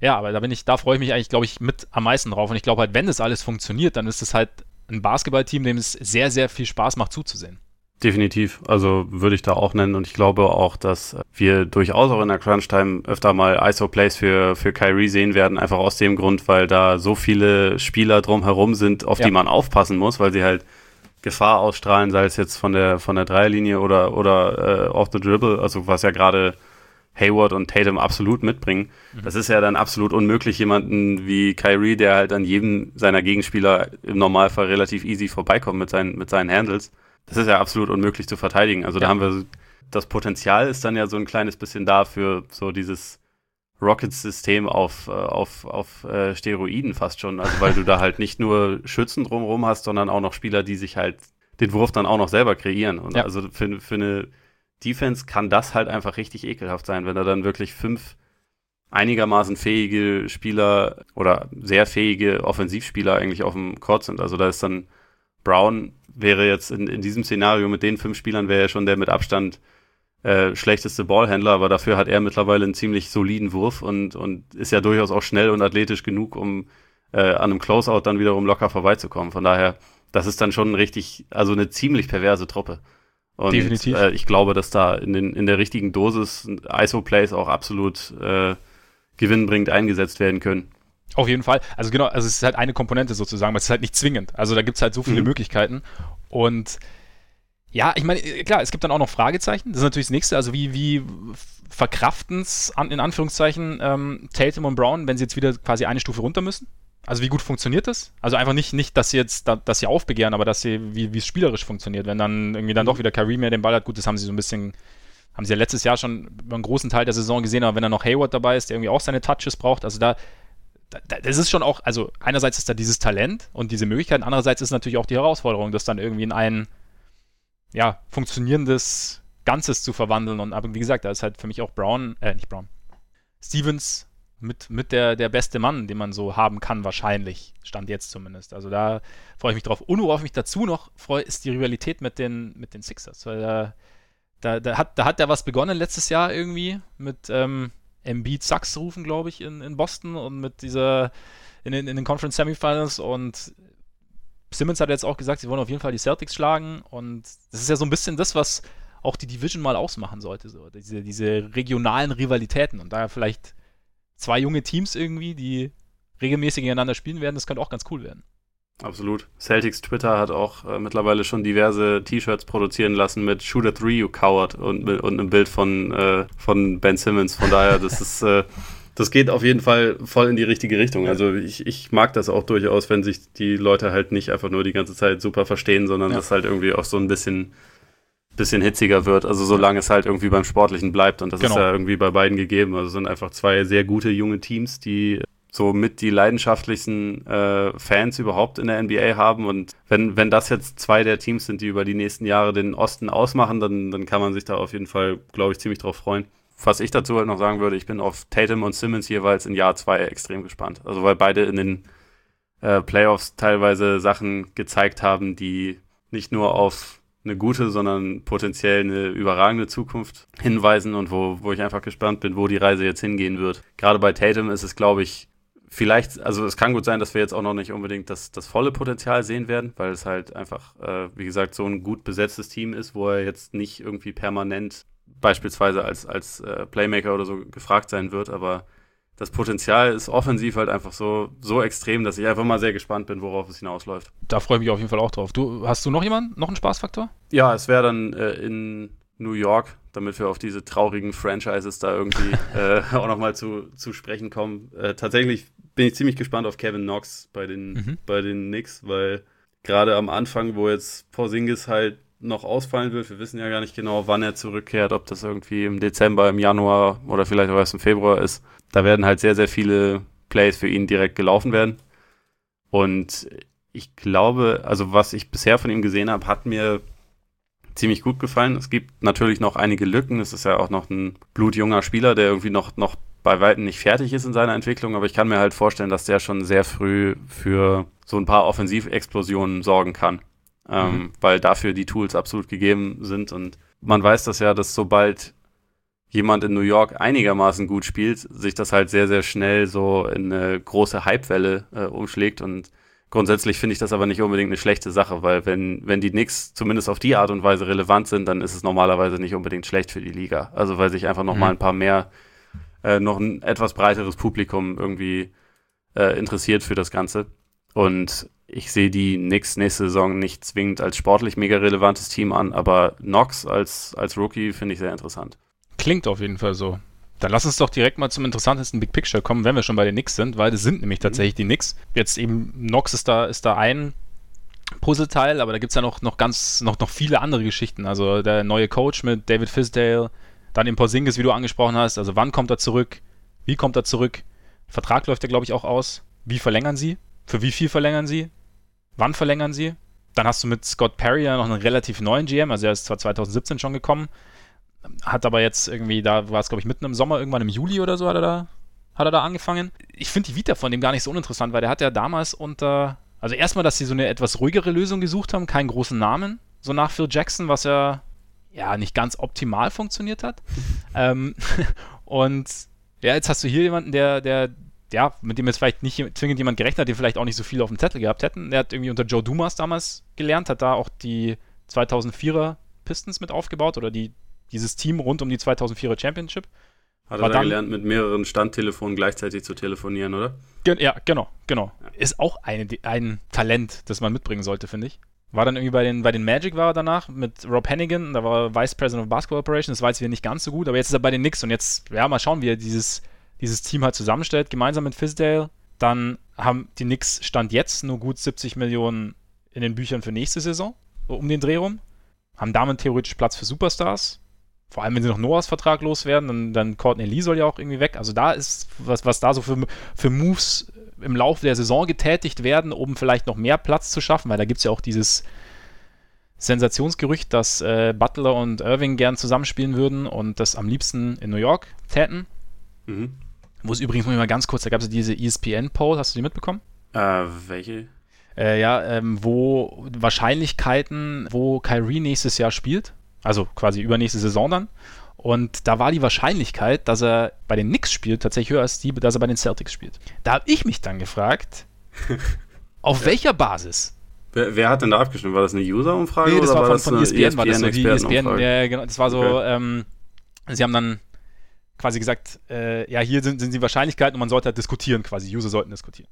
ja, aber da bin ich, da freue ich mich eigentlich, glaube ich, mit am meisten drauf. Und ich glaube halt, wenn das alles funktioniert, dann ist es halt ein Basketballteam, dem es sehr, sehr viel Spaß macht zuzusehen. Definitiv. Also würde ich da auch nennen. Und ich glaube auch, dass wir durchaus auch in der Crunch-Time öfter mal ISO-Plays für, für Kyrie sehen werden. Einfach aus dem Grund, weil da so viele Spieler drumherum sind, auf ja. die man aufpassen muss, weil sie halt Gefahr ausstrahlen, sei es jetzt von der, von der Dreierlinie oder, oder äh, off the dribble, also was ja gerade Hayward und Tatum absolut mitbringen. Mhm. Das ist ja dann absolut unmöglich, jemanden wie Kyrie, der halt an jedem seiner Gegenspieler im Normalfall relativ easy vorbeikommt mit seinen, mit seinen Handles. Das ist ja absolut unmöglich zu verteidigen. Also ja. da haben wir, das Potenzial ist dann ja so ein kleines bisschen da für so dieses Rockets-System auf, äh, auf, auf äh, Steroiden fast schon. Also weil du da halt nicht nur Schützen drumherum hast, sondern auch noch Spieler, die sich halt den Wurf dann auch noch selber kreieren. Und ja. also für, für eine Defense kann das halt einfach richtig ekelhaft sein, wenn da dann wirklich fünf einigermaßen fähige Spieler oder sehr fähige Offensivspieler eigentlich auf dem Court sind. Also da ist dann Brown wäre jetzt in, in diesem Szenario mit den fünf Spielern wäre ja schon der mit Abstand äh, schlechteste Ballhändler, aber dafür hat er mittlerweile einen ziemlich soliden Wurf und, und ist ja durchaus auch schnell und athletisch genug, um äh, an einem Closeout dann wiederum locker vorbeizukommen. Von daher, das ist dann schon richtig, also eine ziemlich perverse Truppe. Und Definitiv. Äh, ich glaube, dass da in, den, in der richtigen Dosis ISO-Plays auch absolut äh, gewinnbringend eingesetzt werden können. Auf jeden Fall. Also genau, also es ist halt eine Komponente sozusagen, aber es ist halt nicht zwingend. Also da gibt es halt so viele mhm. Möglichkeiten. Und ja, ich meine, äh, klar, es gibt dann auch noch Fragezeichen. Das ist natürlich das nächste. Also, wie, wie verkraften es an, in Anführungszeichen ähm, Tatum und Brown, wenn sie jetzt wieder quasi eine Stufe runter müssen? Also, wie gut funktioniert das? Also, einfach nicht, nicht dass sie jetzt, da, dass sie aufbegehren, aber dass sie, wie, es spielerisch funktioniert. Wenn dann irgendwie dann doch wieder Kyrie mehr den Ball hat, gut, das haben sie so ein bisschen, haben sie ja letztes Jahr schon über einen großen Teil der Saison gesehen, aber wenn dann noch Hayward dabei ist, der irgendwie auch seine Touches braucht, also da, das ist schon auch, also einerseits ist da dieses Talent und diese Möglichkeit, andererseits ist natürlich auch die Herausforderung, das dann irgendwie in einen ja, funktionierendes Ganzes zu verwandeln. Und aber wie gesagt, da ist halt für mich auch Brown, äh, nicht Brown, Stevens mit, mit der, der beste Mann, den man so haben kann, wahrscheinlich. Stand jetzt zumindest. Also da freue ich mich drauf. Und worauf ich mich dazu noch freue, ist die Rivalität mit den, mit den Sixers. Weil da, da, da, hat, da hat der was begonnen letztes Jahr irgendwie mit ähm, Embiid Sachs rufen, glaube ich, in, in Boston und mit dieser in den, in den Conference Semifinals und Simmons hat jetzt auch gesagt, sie wollen auf jeden Fall die Celtics schlagen und das ist ja so ein bisschen das, was auch die Division mal ausmachen sollte, so diese, diese regionalen Rivalitäten und daher vielleicht zwei junge Teams irgendwie, die regelmäßig gegeneinander spielen werden, das könnte auch ganz cool werden. Absolut. Celtics Twitter hat auch äh, mittlerweile schon diverse T-Shirts produzieren lassen mit Shooter 3, you coward und, und einem Bild von, äh, von Ben Simmons. Von daher, das ist, äh, das geht auf jeden Fall voll in die richtige Richtung. Also ich, ich mag das auch durchaus, wenn sich die Leute halt nicht einfach nur die ganze Zeit super verstehen, sondern ja. das halt irgendwie auch so ein bisschen, bisschen hitziger wird. Also solange es halt irgendwie beim Sportlichen bleibt und das genau. ist ja irgendwie bei beiden gegeben. Also es sind einfach zwei sehr gute junge Teams, die so mit die leidenschaftlichsten äh, Fans überhaupt in der NBA haben. Und wenn, wenn das jetzt zwei der Teams sind, die über die nächsten Jahre den Osten ausmachen, dann, dann kann man sich da auf jeden Fall, glaube ich, ziemlich drauf freuen. Was ich dazu halt noch sagen würde, ich bin auf Tatum und Simmons jeweils in Jahr zwei extrem gespannt. Also weil beide in den äh, Playoffs teilweise Sachen gezeigt haben, die nicht nur auf eine gute, sondern potenziell eine überragende Zukunft hinweisen und wo, wo ich einfach gespannt bin, wo die Reise jetzt hingehen wird. Gerade bei Tatum ist es, glaube ich, vielleicht, also es kann gut sein, dass wir jetzt auch noch nicht unbedingt das, das volle Potenzial sehen werden, weil es halt einfach, äh, wie gesagt, so ein gut besetztes Team ist, wo er jetzt nicht irgendwie permanent beispielsweise als, als äh, Playmaker oder so gefragt sein wird, aber das Potenzial ist offensiv halt einfach so, so extrem, dass ich einfach mal sehr gespannt bin, worauf es hinausläuft. Da freue ich mich auf jeden Fall auch drauf. Du, hast du noch jemanden, noch einen Spaßfaktor? Ja, es wäre dann äh, in New York, damit wir auf diese traurigen Franchises da irgendwie äh, auch nochmal zu, zu sprechen kommen. Äh, tatsächlich bin ich ziemlich gespannt auf Kevin Knox bei den, mhm. bei den Knicks, weil gerade am Anfang, wo jetzt Porzingis halt noch ausfallen wird, wir wissen ja gar nicht genau, wann er zurückkehrt, ob das irgendwie im Dezember, im Januar oder vielleicht auch erst im Februar ist. Da werden halt sehr, sehr viele Plays für ihn direkt gelaufen werden. Und ich glaube, also was ich bisher von ihm gesehen habe, hat mir ziemlich gut gefallen. Es gibt natürlich noch einige Lücken. Es ist ja auch noch ein blutjunger Spieler, der irgendwie noch, noch bei Weitem nicht fertig ist in seiner Entwicklung, aber ich kann mir halt vorstellen, dass der schon sehr früh für so ein paar Offensivexplosionen sorgen kann. Ähm, mhm. weil dafür die Tools absolut gegeben sind und man weiß das ja, dass sobald jemand in New York einigermaßen gut spielt, sich das halt sehr, sehr schnell so in eine große Hypewelle äh, umschlägt und grundsätzlich finde ich das aber nicht unbedingt eine schlechte Sache, weil wenn, wenn die Knicks zumindest auf die Art und Weise relevant sind, dann ist es normalerweise nicht unbedingt schlecht für die Liga. Also weil sich einfach nochmal mhm. ein paar mehr äh, noch ein etwas breiteres Publikum irgendwie äh, interessiert für das Ganze. Und ich sehe die Knicks nächste Saison nicht zwingend als sportlich mega relevantes Team an, aber Knox als, als Rookie finde ich sehr interessant. Klingt auf jeden Fall so. Dann lass uns doch direkt mal zum interessantesten Big Picture kommen, wenn wir schon bei den Knicks sind, weil das sind nämlich mhm. tatsächlich die Knicks. Jetzt eben Knox ist da, ist da ein Puzzleteil, aber da gibt es ja noch, noch ganz, noch, noch viele andere Geschichten. Also der neue Coach mit David Fisdale, dann im Porzingis, wie du angesprochen hast. Also wann kommt er zurück? Wie kommt er zurück? Vertrag läuft ja, glaube ich, auch aus. Wie verlängern sie? Für wie viel verlängern sie? Wann verlängern sie? Dann hast du mit Scott Perry ja noch einen relativ neuen GM. Also er ist zwar 2017 schon gekommen, hat aber jetzt irgendwie, da war es, glaube ich, mitten im Sommer, irgendwann im Juli oder so hat er da, hat er da angefangen. Ich finde die Vita von dem gar nicht so uninteressant, weil der hat ja damals unter, also erstmal, dass sie so eine etwas ruhigere Lösung gesucht haben, keinen großen Namen, so nach Phil Jackson, was ja ja, nicht ganz optimal funktioniert hat. ähm, und ja, jetzt hast du hier jemanden, der, der, ja, mit dem jetzt vielleicht nicht zwingend jemand gerechnet hat, der vielleicht auch nicht so viel auf dem Zettel gehabt hätten. Der hat irgendwie unter Joe Dumas damals gelernt, hat da auch die 2004er Pistons mit aufgebaut oder die, dieses Team rund um die 2004er Championship. Hat er da gelernt, mit mehreren Standtelefonen gleichzeitig zu telefonieren, oder? Ja, genau, genau. Ist auch eine, ein Talent, das man mitbringen sollte, finde ich. War dann irgendwie bei den, bei den Magic war er danach mit Rob Hannigan, da war er Vice President of Basketball Operations, das war jetzt wieder nicht ganz so gut, aber jetzt ist er bei den Knicks und jetzt, ja, mal schauen, wie er dieses, dieses Team halt zusammenstellt, gemeinsam mit Fizdale. Dann haben die Knicks Stand jetzt nur gut 70 Millionen in den Büchern für nächste Saison, um den Dreh rum. Haben damit theoretisch Platz für Superstars. Vor allem, wenn sie noch Noahs Vertrag loswerden, dann, dann Courtney Lee soll ja auch irgendwie weg. Also da ist, was, was da so für, für Moves im Laufe der Saison getätigt werden, um vielleicht noch mehr Platz zu schaffen, weil da gibt es ja auch dieses Sensationsgerücht, dass äh, Butler und Irving gern zusammenspielen würden und das am liebsten in New York täten. Mhm. Wo es übrigens, muss ich mal ganz kurz, da gab es diese ESPN-Poll, hast du die mitbekommen? Äh, welche? Äh, ja, ähm, wo Wahrscheinlichkeiten, wo Kyrie nächstes Jahr spielt, also quasi übernächste Saison dann. Und da war die Wahrscheinlichkeit, dass er bei den Knicks spielt, tatsächlich höher als die, dass er bei den Celtics spielt. Da habe ich mich dann gefragt, auf ja. welcher Basis? Wer, wer, hat denn da abgestimmt? War das eine User-Umfrage nee, das oder war, von, von ESPN, ESPN, war das so die ESPN, ja, genau, das war so, okay. ähm, sie haben dann quasi gesagt, äh, ja, hier sind, sind die Wahrscheinlichkeiten und man sollte halt diskutieren quasi. User sollten diskutieren.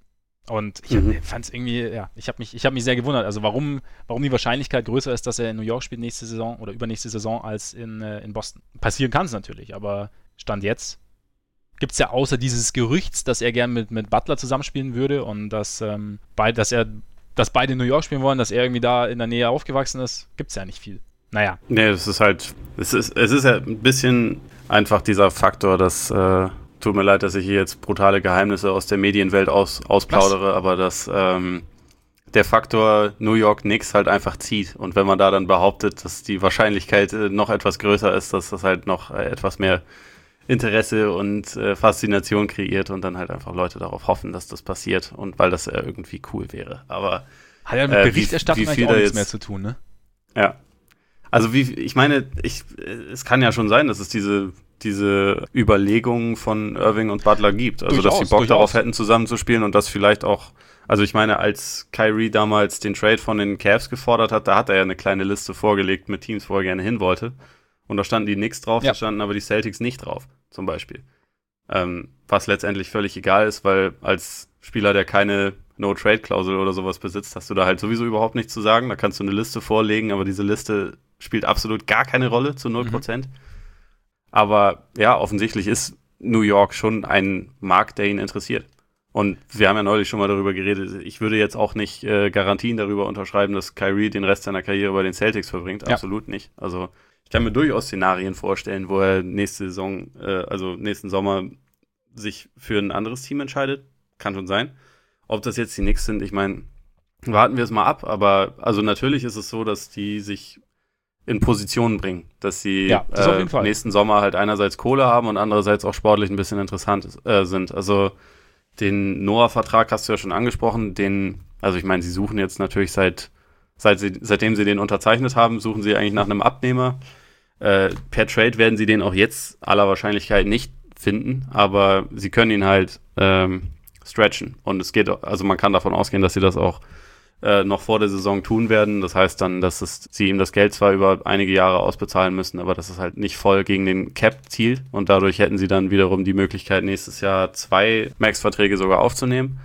Und ich mhm. fand es irgendwie, ja, ich habe mich, hab mich sehr gewundert, also warum, warum die Wahrscheinlichkeit größer ist, dass er in New York spielt nächste Saison oder übernächste Saison als in, äh, in Boston. Passieren kann es natürlich, aber Stand jetzt gibt es ja außer dieses Gerüchts, dass er gern mit, mit Butler zusammenspielen würde und dass, ähm, beid, dass er dass beide in New York spielen wollen, dass er irgendwie da in der Nähe aufgewachsen ist, gibt es ja nicht viel. Naja. Nee, es ist halt, es ist, es ist ja ein bisschen einfach dieser Faktor, dass äh, tut mir leid, dass ich hier jetzt brutale Geheimnisse aus der Medienwelt aus, ausplaudere, Was? aber dass ähm, der Faktor New York Knicks halt einfach zieht. Und wenn man da dann behauptet, dass die Wahrscheinlichkeit äh, noch etwas größer ist, dass das halt noch äh, etwas mehr Interesse und äh, Faszination kreiert und dann halt einfach Leute darauf hoffen, dass das passiert und weil das äh, irgendwie cool wäre. Aber hat ja mit äh, Berichterstattung wie, wie auch nichts mehr zu tun, ne? Ja. Also wie ich meine, ich es kann ja schon sein, dass es diese diese Überlegungen von Irving und Butler gibt. Also, durchaus, dass sie Bock durchaus. darauf hätten, zusammenzuspielen und das vielleicht auch, also ich meine, als Kyrie damals den Trade von den Cavs gefordert hat, da hat er ja eine kleine Liste vorgelegt mit Teams, wo er gerne hin wollte. Und da standen die Knicks drauf, ja. da standen aber die Celtics nicht drauf, zum Beispiel. Ähm, was letztendlich völlig egal ist, weil als Spieler, der keine No-Trade-Klausel oder sowas besitzt, hast du da halt sowieso überhaupt nichts zu sagen. Da kannst du eine Liste vorlegen, aber diese Liste spielt absolut gar keine Rolle zu 0%. Mhm. Aber ja, offensichtlich ist New York schon ein Markt, der ihn interessiert. Und wir haben ja neulich schon mal darüber geredet. Ich würde jetzt auch nicht äh, Garantien darüber unterschreiben, dass Kyrie den Rest seiner Karriere bei den Celtics verbringt. Ja. Absolut nicht. Also ich kann mir durchaus Szenarien vorstellen, wo er nächste Saison, äh, also nächsten Sommer, sich für ein anderes Team entscheidet. Kann schon sein. Ob das jetzt die Knicks sind, ich meine, warten wir es mal ab. Aber also natürlich ist es so, dass die sich in Positionen bringen, dass sie ja, das äh, nächsten Sommer halt einerseits Kohle haben und andererseits auch sportlich ein bisschen interessant äh, sind. Also den Noah-Vertrag hast du ja schon angesprochen, den, also ich meine, sie suchen jetzt natürlich seit, seit sie, seitdem sie den unterzeichnet haben, suchen sie eigentlich nach einem Abnehmer. Äh, per Trade werden sie den auch jetzt aller Wahrscheinlichkeit nicht finden, aber sie können ihn halt ähm, stretchen. Und es geht, also man kann davon ausgehen, dass sie das auch äh, noch vor der Saison tun werden. Das heißt dann, dass es, sie ihm das Geld zwar über einige Jahre ausbezahlen müssen, aber dass es halt nicht voll gegen den Cap zielt und dadurch hätten sie dann wiederum die Möglichkeit, nächstes Jahr zwei Max-Verträge sogar aufzunehmen.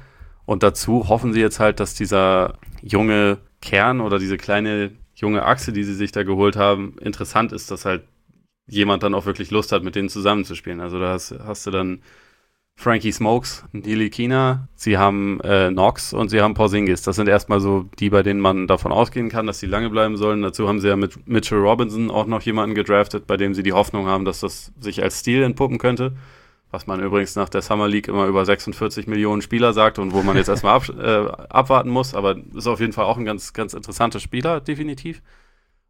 Und dazu hoffen sie jetzt halt, dass dieser junge Kern oder diese kleine junge Achse, die sie sich da geholt haben, interessant ist, dass halt jemand dann auch wirklich Lust hat, mit denen zusammenzuspielen. Also da hast, hast du dann Frankie Smokes, Nili Kina, sie haben äh, Knox und sie haben Porzingis. Das sind erstmal so die, bei denen man davon ausgehen kann, dass sie lange bleiben sollen. Dazu haben sie ja mit Mitchell Robinson auch noch jemanden gedraftet, bei dem sie die Hoffnung haben, dass das sich als Stil entpuppen könnte. Was man übrigens nach der Summer League immer über 46 Millionen Spieler sagt und wo man jetzt erstmal ab, äh, abwarten muss. Aber ist auf jeden Fall auch ein ganz, ganz interessanter Spieler, definitiv.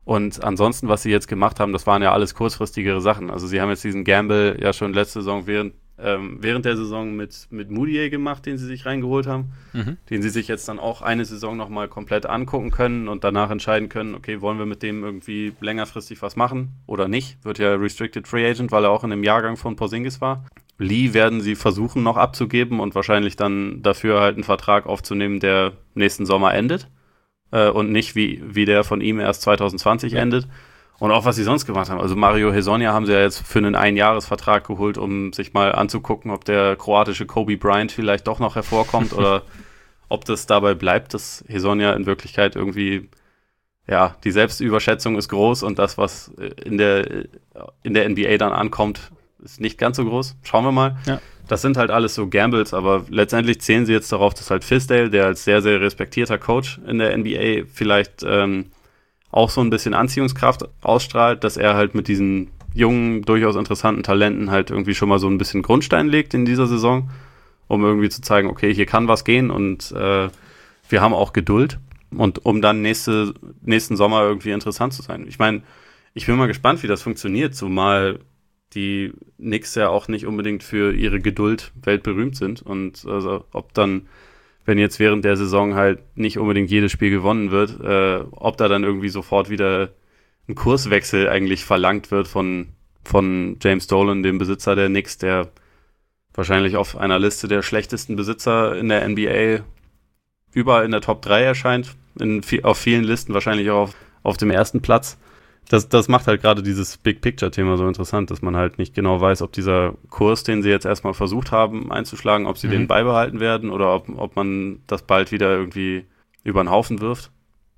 Und ansonsten, was sie jetzt gemacht haben, das waren ja alles kurzfristigere Sachen. Also sie haben jetzt diesen Gamble ja schon letzte Saison während ähm, während der Saison mit, mit Moutier gemacht, den sie sich reingeholt haben, mhm. den sie sich jetzt dann auch eine Saison nochmal komplett angucken können und danach entscheiden können, okay, wollen wir mit dem irgendwie längerfristig was machen oder nicht? Wird ja Restricted Free Agent, weil er auch in dem Jahrgang von Porzingis war. Lee werden sie versuchen noch abzugeben und wahrscheinlich dann dafür halt einen Vertrag aufzunehmen, der nächsten Sommer endet äh, und nicht wie, wie der von ihm erst 2020 ja. endet. Und auch was sie sonst gemacht haben. Also Mario Hesonia haben sie ja jetzt für einen Einjahresvertrag geholt, um sich mal anzugucken, ob der kroatische Kobe Bryant vielleicht doch noch hervorkommt oder ob das dabei bleibt, dass Hesonia in Wirklichkeit irgendwie, ja, die Selbstüberschätzung ist groß und das, was in der, in der NBA dann ankommt, ist nicht ganz so groß. Schauen wir mal. Ja. Das sind halt alles so Gambles, aber letztendlich zählen sie jetzt darauf, dass halt Fisdale, der als sehr, sehr respektierter Coach in der NBA vielleicht ähm, auch so ein bisschen Anziehungskraft ausstrahlt, dass er halt mit diesen jungen, durchaus interessanten Talenten halt irgendwie schon mal so ein bisschen Grundstein legt in dieser Saison, um irgendwie zu zeigen, okay, hier kann was gehen und äh, wir haben auch Geduld und um dann nächste, nächsten Sommer irgendwie interessant zu sein. Ich meine, ich bin mal gespannt, wie das funktioniert, zumal die Knicks ja auch nicht unbedingt für ihre Geduld weltberühmt sind und also ob dann wenn jetzt während der Saison halt nicht unbedingt jedes Spiel gewonnen wird, äh, ob da dann irgendwie sofort wieder ein Kurswechsel eigentlich verlangt wird von, von James Dolan, dem Besitzer der Knicks, der wahrscheinlich auf einer Liste der schlechtesten Besitzer in der NBA überall in der Top 3 erscheint, in, auf vielen Listen wahrscheinlich auch auf, auf dem ersten Platz. Das, das macht halt gerade dieses Big Picture-Thema so interessant, dass man halt nicht genau weiß, ob dieser Kurs, den sie jetzt erstmal versucht haben einzuschlagen, ob sie mhm. den beibehalten werden oder ob, ob man das bald wieder irgendwie über den Haufen wirft,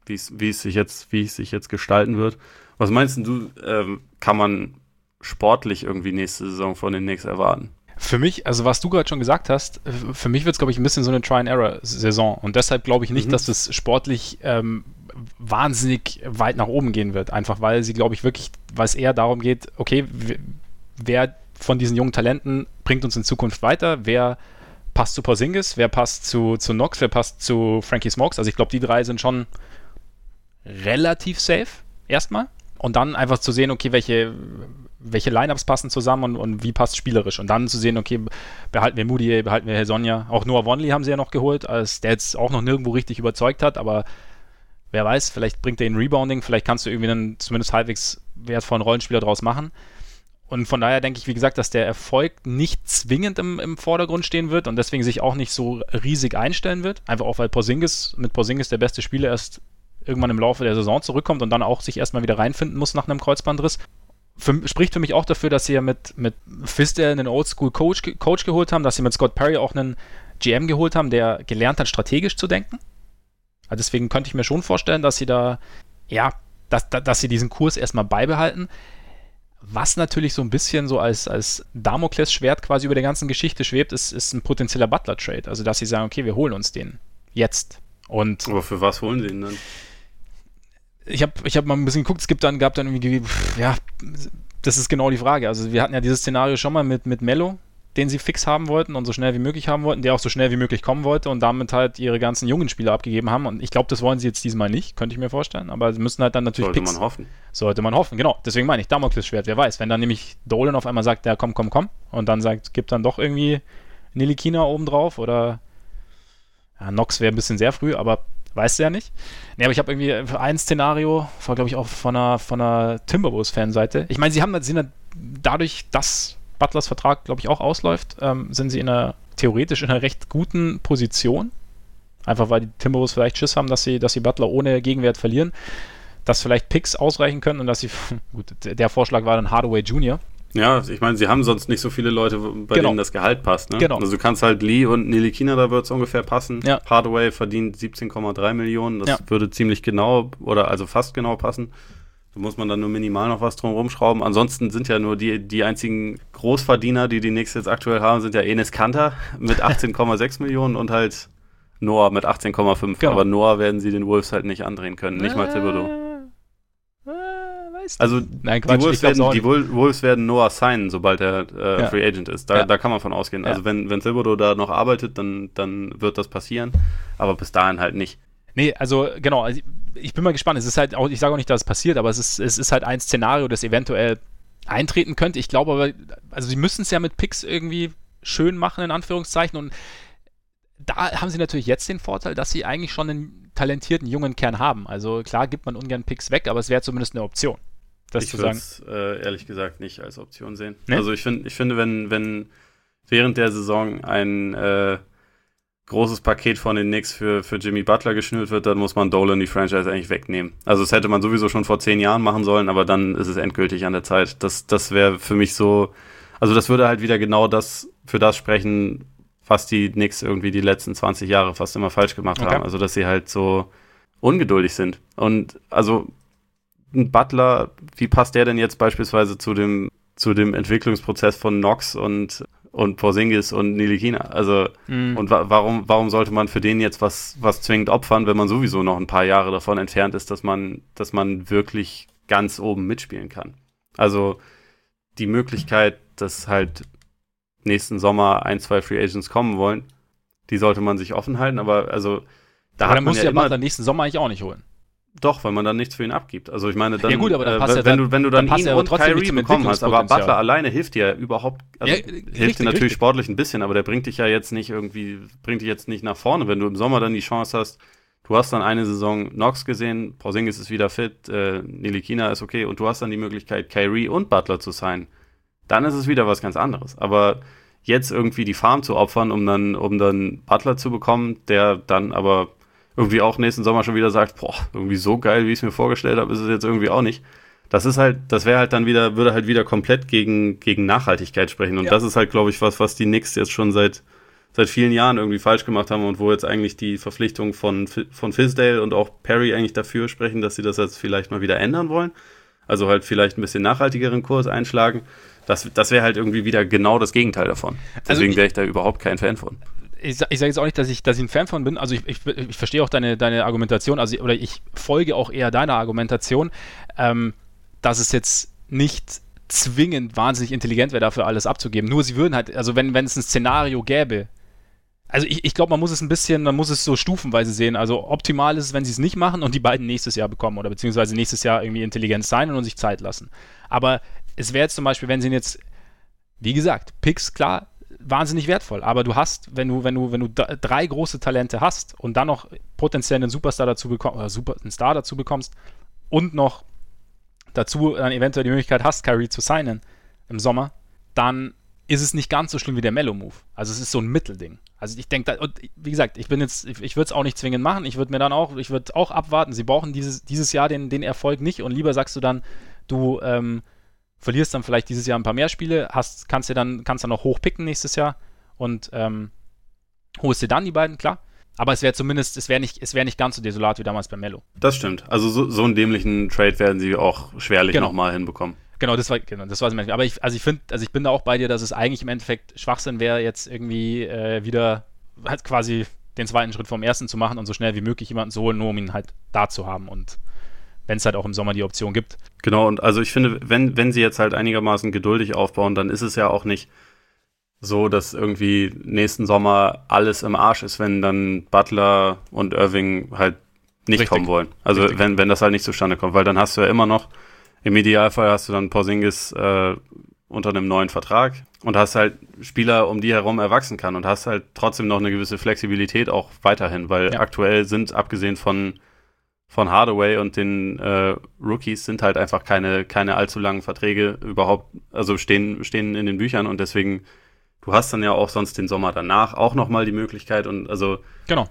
wie es sich jetzt, wie es sich jetzt gestalten wird. Was meinst du, ähm, kann man sportlich irgendwie nächste Saison von den Knicks erwarten? Für mich, also was du gerade schon gesagt hast, für mich wird es, glaube ich, ein bisschen so eine Try-and-Error-Saison. Und deshalb glaube ich nicht, mhm. dass es sportlich ähm, wahnsinnig weit nach oben gehen wird. Einfach weil sie, glaube ich, wirklich, weil es eher darum geht, okay, wer von diesen jungen Talenten bringt uns in Zukunft weiter, wer passt zu Porzingis, wer passt zu, zu Knox, wer passt zu Frankie Smokes. Also ich glaube, die drei sind schon relativ safe erstmal. Und dann einfach zu sehen, okay, welche, welche Lineups passen zusammen und, und wie passt spielerisch. Und dann zu sehen, okay, behalten wir Moody, behalten wir Sonja. Auch Noah Wonley haben sie ja noch geholt, als der jetzt auch noch nirgendwo richtig überzeugt hat, aber wer weiß, vielleicht bringt er ihn Rebounding, vielleicht kannst du irgendwie einen zumindest halbwegs wertvollen Rollenspieler draus machen. Und von daher denke ich, wie gesagt, dass der Erfolg nicht zwingend im, im Vordergrund stehen wird und deswegen sich auch nicht so riesig einstellen wird. Einfach auch, weil Porzingis mit Porzingis der beste Spieler erst irgendwann im Laufe der Saison zurückkommt und dann auch sich erstmal wieder reinfinden muss nach einem Kreuzbandriss. Für, spricht für mich auch dafür, dass sie ja mit, mit Fister einen Oldschool-Coach Coach geholt haben, dass sie mit Scott Perry auch einen GM geholt haben, der gelernt hat, strategisch zu denken also deswegen könnte ich mir schon vorstellen, dass sie da, ja, dass, dass sie diesen Kurs erstmal beibehalten. Was natürlich so ein bisschen so als, als Damoklesschwert quasi über der ganzen Geschichte schwebt, ist, ist ein potenzieller Butler-Trade. Also, dass sie sagen, okay, wir holen uns den jetzt. Und Aber für was holen sie ihn dann? Ich habe ich hab mal ein bisschen geguckt, es gibt dann, gab dann irgendwie, ja, das ist genau die Frage. Also, wir hatten ja dieses Szenario schon mal mit, mit Mello, den sie fix haben wollten und so schnell wie möglich haben wollten, der auch so schnell wie möglich kommen wollte und damit halt ihre ganzen jungen Spieler abgegeben haben. Und ich glaube, das wollen sie jetzt diesmal nicht, könnte ich mir vorstellen. Aber sie müssen halt dann natürlich Sollte Picks, man hoffen. Sollte man hoffen, genau. Deswegen meine ich, Damoklesschwert, wer weiß. Wenn dann nämlich Dolan auf einmal sagt, ja komm, komm, komm und dann sagt, gibt dann doch irgendwie Nilikina oben drauf oder ja, Nox wäre ein bisschen sehr früh, aber weißt du ja nicht. Nee, aber ich habe irgendwie ein Szenario, war glaube ich auch von einer, von einer Timberwolves-Fanseite. Ich meine, sie haben sind dadurch, dass Butlers Vertrag, glaube ich, auch ausläuft, ähm, sind sie in einer theoretisch in einer recht guten Position. Einfach weil die Timberwolves vielleicht Schiss haben, dass sie, dass sie Butler ohne Gegenwert verlieren, dass vielleicht Picks ausreichen können und dass sie, gut, der Vorschlag war dann Hardaway Jr. Ja, ich meine, sie haben sonst nicht so viele Leute, bei genau. denen das Gehalt passt. Ne? Genau. Also du kannst halt Lee und Nilikina, da wird es ungefähr passen. Ja. Hardaway verdient 17,3 Millionen, das ja. würde ziemlich genau oder also fast genau passen. Da muss man dann nur minimal noch was drum rumschrauben. Ansonsten sind ja nur die, die einzigen Großverdiener, die die Knicks jetzt aktuell haben, sind ja Enes Kanter mit 18,6 Millionen und halt Noah mit 18,5. Genau. Aber Noah werden sie den Wolves halt nicht andrehen können, nicht mal Thibodeau. Äh, also Nein, Quatsch, die, Wolves werden, die Wolves werden Noah signen, sobald er äh, ja. Free Agent ist. Da, ja. da kann man von ausgehen. Also ja. Also wenn, wenn Thibodeau da noch arbeitet, dann, dann wird das passieren. Aber bis dahin halt nicht. Nee, also genau, also ich bin mal gespannt. Es ist halt auch, ich sage auch nicht, dass es passiert, aber es ist, es ist halt ein Szenario, das eventuell eintreten könnte. Ich glaube aber, also sie müssen es ja mit Picks irgendwie schön machen, in Anführungszeichen. Und da haben sie natürlich jetzt den Vorteil, dass sie eigentlich schon einen talentierten jungen Kern haben. Also klar gibt man ungern Picks weg, aber es wäre zumindest eine Option. Das ich würde es äh, ehrlich gesagt nicht als Option sehen. Nee? Also ich, find, ich finde, wenn, wenn während der Saison ein äh, großes Paket von den Knicks für, für Jimmy Butler geschnürt wird, dann muss man Dolan die Franchise eigentlich wegnehmen. Also das hätte man sowieso schon vor zehn Jahren machen sollen, aber dann ist es endgültig an der Zeit. Das, das wäre für mich so, also das würde halt wieder genau das für das sprechen, was die Knicks irgendwie die letzten 20 Jahre fast immer falsch gemacht okay. haben. Also dass sie halt so ungeduldig sind. Und also ein Butler, wie passt der denn jetzt beispielsweise zu dem, zu dem Entwicklungsprozess von Knox und und Porzingis und Nilikina. Also, mhm. und wa warum, warum sollte man für den jetzt was, was zwingend opfern, wenn man sowieso noch ein paar Jahre davon entfernt ist, dass man, dass man wirklich ganz oben mitspielen kann? Also, die Möglichkeit, dass halt nächsten Sommer ein, zwei Free Agents kommen wollen, die sollte man sich offen halten, aber also, da aber hat man muss ja, ja Butler nächsten Sommer eigentlich auch nicht holen. Doch, weil man dann nichts für ihn abgibt. Also ich meine, dann, ja gut, aber dann äh, passt äh, wenn, du, wenn du dann, dann ihn und Kyrie bekommen hast, aber Butler alleine hilft dir überhaupt, also ja, hilft richtig, dir natürlich richtig. sportlich ein bisschen, aber der bringt dich ja jetzt nicht irgendwie, bringt dich jetzt nicht nach vorne, wenn du im Sommer dann die Chance hast, du hast dann eine Saison Knox gesehen, Porzingis ist wieder fit, äh, Nilikina ist okay und du hast dann die Möglichkeit, Kyrie und Butler zu sein, dann ist es wieder was ganz anderes. Aber jetzt irgendwie die Farm zu opfern, um dann, um dann Butler zu bekommen, der dann aber irgendwie auch nächsten Sommer schon wieder sagt, boah, irgendwie so geil, wie ich es mir vorgestellt habe, ist es jetzt irgendwie auch nicht. das ist halt, das wäre halt dann wieder, würde halt wieder komplett gegen, gegen Nachhaltigkeit sprechen. Und ja. das ist halt, glaube ich, was, was die Knicks jetzt schon seit, seit vielen Jahren irgendwie falsch gemacht haben und wo jetzt eigentlich die Verpflichtung von, von Fisdale und auch Perry eigentlich dafür sprechen, dass sie das jetzt vielleicht mal wieder ändern wollen. Also halt vielleicht ein bisschen nachhaltigeren Kurs einschlagen. Das, das wäre halt irgendwie wieder genau das Gegenteil davon. Also Deswegen wäre ich da überhaupt kein Fan von. Ich, ich sage jetzt auch nicht, dass ich, dass ich ein Fan von bin. Also ich, ich, ich verstehe auch deine, deine Argumentation, also oder ich folge auch eher deiner Argumentation, ähm, dass es jetzt nicht zwingend wahnsinnig intelligent wäre, dafür alles abzugeben. Nur sie würden halt, also wenn, wenn es ein Szenario gäbe, also ich, ich glaube, man muss es ein bisschen, man muss es so stufenweise sehen. Also optimal ist es, wenn sie es nicht machen und die beiden nächstes Jahr bekommen oder beziehungsweise nächstes Jahr irgendwie intelligent sein und sich Zeit lassen. Aber es wäre jetzt zum Beispiel, wenn sie jetzt, wie gesagt, Picks, klar, wahnsinnig wertvoll. Aber du hast, wenn du, wenn du, wenn du drei große Talente hast und dann noch potenziell einen Superstar dazu bekommst, oder Super, einen Star dazu bekommst und noch dazu dann eventuell die Möglichkeit hast, Kyrie zu signen im Sommer, dann ist es nicht ganz so schlimm wie der Mellow-Move. Also es ist so ein Mittelding. Also ich denke, wie gesagt, ich bin jetzt, ich, ich würde es auch nicht zwingend machen. Ich würde mir dann auch, ich würde auch abwarten. Sie brauchen dieses, dieses Jahr den, den Erfolg nicht und lieber sagst du dann, du ähm, verlierst dann vielleicht dieses Jahr ein paar mehr Spiele, hast, kannst dir dann, kannst dann noch hochpicken nächstes Jahr und ähm, holst dir dann die beiden, klar. Aber es wäre zumindest, es wäre nicht, es nicht ganz so desolat wie damals bei Mello. Das stimmt. Also so, so einen dämlichen Trade werden sie auch schwerlich genau. nochmal hinbekommen. Genau, das war, genau, das war Aber ich, also ich finde, also ich bin da auch bei dir, dass es eigentlich im Endeffekt Schwachsinn wäre, jetzt irgendwie äh, wieder halt quasi den zweiten Schritt vom ersten zu machen und so schnell wie möglich jemanden zu holen, nur um ihn halt da zu haben und wenn es halt auch im Sommer die Option gibt. Genau, und also ich finde, wenn, wenn sie jetzt halt einigermaßen geduldig aufbauen, dann ist es ja auch nicht so, dass irgendwie nächsten Sommer alles im Arsch ist, wenn dann Butler und Irving halt nicht Richtig. kommen wollen. Also wenn, wenn das halt nicht zustande kommt, weil dann hast du ja immer noch, im Idealfall hast du dann Porzingis äh, unter einem neuen Vertrag und hast halt Spieler, um die herum erwachsen kann und hast halt trotzdem noch eine gewisse Flexibilität auch weiterhin, weil ja. aktuell sind, abgesehen von, von Hardaway und den äh, Rookies, sind halt einfach keine, keine allzu langen Verträge überhaupt, also stehen, stehen in den Büchern und deswegen du hast dann ja auch sonst den Sommer danach auch nochmal die Möglichkeit und also. Genau.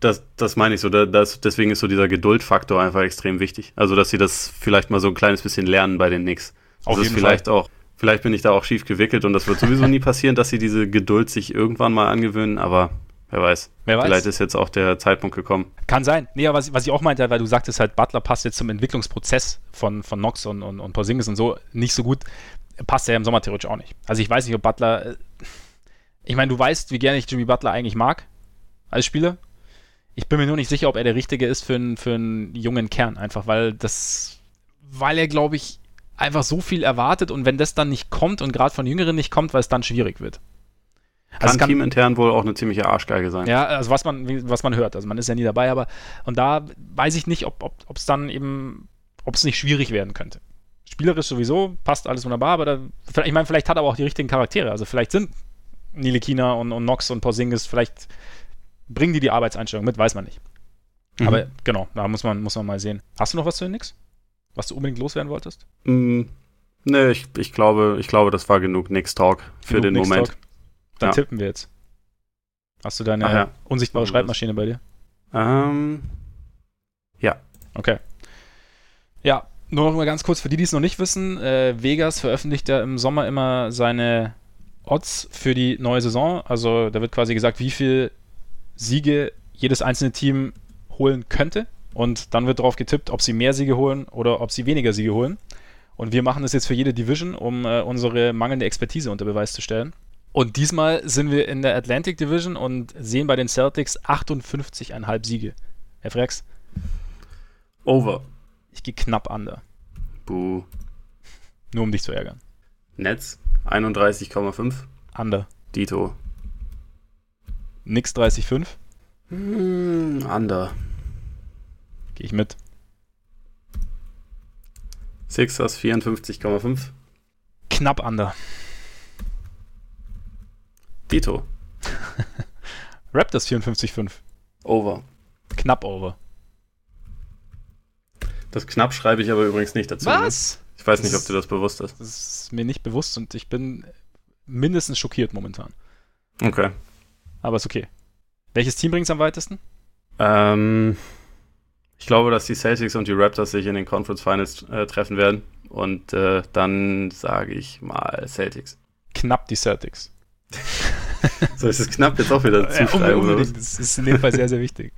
Das, das meine ich so. Das, deswegen ist so dieser Geduldfaktor einfach extrem wichtig. Also, dass sie das vielleicht mal so ein kleines bisschen lernen bei den Knicks. Auf das jeden ist vielleicht Fall. auch, vielleicht bin ich da auch schief gewickelt und das wird sowieso nie passieren, dass sie diese Geduld sich irgendwann mal angewöhnen, aber wer weiß. Wer weiß. Vielleicht ist jetzt auch der Zeitpunkt gekommen. Kann sein. Nee, aber was, was ich auch meinte, weil du sagtest halt, Butler passt jetzt zum Entwicklungsprozess von, von Knox und, und, und Porzingis und so nicht so gut passt er im Sommer theoretisch auch nicht. Also ich weiß nicht, ob Butler. Äh, ich meine, du weißt, wie gerne ich Jimmy Butler eigentlich mag als Spieler. Ich bin mir nur nicht sicher, ob er der Richtige ist für einen, für einen jungen Kern, einfach weil das, weil er, glaube ich, einfach so viel erwartet und wenn das dann nicht kommt und gerade von Jüngeren nicht kommt, weil es dann schwierig wird. Also kann, kann teamintern wohl auch eine ziemliche Arschgeige sein. Ja, also was man, was man hört. Also man ist ja nie dabei, aber und da weiß ich nicht, ob es ob, dann eben, ob es nicht schwierig werden könnte spielerisch sowieso, passt alles wunderbar, aber da, ich meine, vielleicht hat er aber auch die richtigen Charaktere. Also vielleicht sind Nilekina und, und Nox und Porzingis, vielleicht bringen die die Arbeitseinstellung mit, weiß man nicht. Mhm. Aber genau, da muss man, muss man mal sehen. Hast du noch was zu den Nix? Was du unbedingt loswerden wolltest? Mm, ne, ich, ich, glaube, ich glaube, das war genug Nix Talk für genug den Nix Moment. Talk. Dann ja. tippen wir jetzt. Hast du deine ja. unsichtbare Schreibmaschine bei dir? Ähm, ja. Okay. Ja, nur noch mal ganz kurz für die, die es noch nicht wissen: äh, Vegas veröffentlicht ja im Sommer immer seine Odds für die neue Saison. Also da wird quasi gesagt, wie viele Siege jedes einzelne Team holen könnte. Und dann wird darauf getippt, ob sie mehr Siege holen oder ob sie weniger Siege holen. Und wir machen das jetzt für jede Division, um äh, unsere mangelnde Expertise unter Beweis zu stellen. Und diesmal sind wir in der Atlantic Division und sehen bei den Celtics 58,5 Siege. Herr Frex? Over. Ich gehe knapp under. Buh. Nur um dich zu ärgern. Netz 31,5. Under. Dito. Nix 30,5. Mm, under. Gehe ich mit. Sixers 54,5. Knapp under. Dito. Raptors 54,5. Over. Knapp over. Das knapp schreibe ich aber übrigens nicht dazu. Ne? Was? Ne? Ich weiß nicht, ob dir das bewusst ist. Das ist mir nicht bewusst und ich bin mindestens schockiert momentan. Okay. Aber ist okay. Welches Team bringt es am weitesten? Ähm, Ich glaube, dass die Celtics und die Raptors sich in den Conference Finals äh, treffen werden. Und äh, dann sage ich mal Celtics. Knapp die Celtics. so ist es knapp jetzt auch wieder zuschreiben. Ja, das ist in dem Fall sehr, sehr wichtig.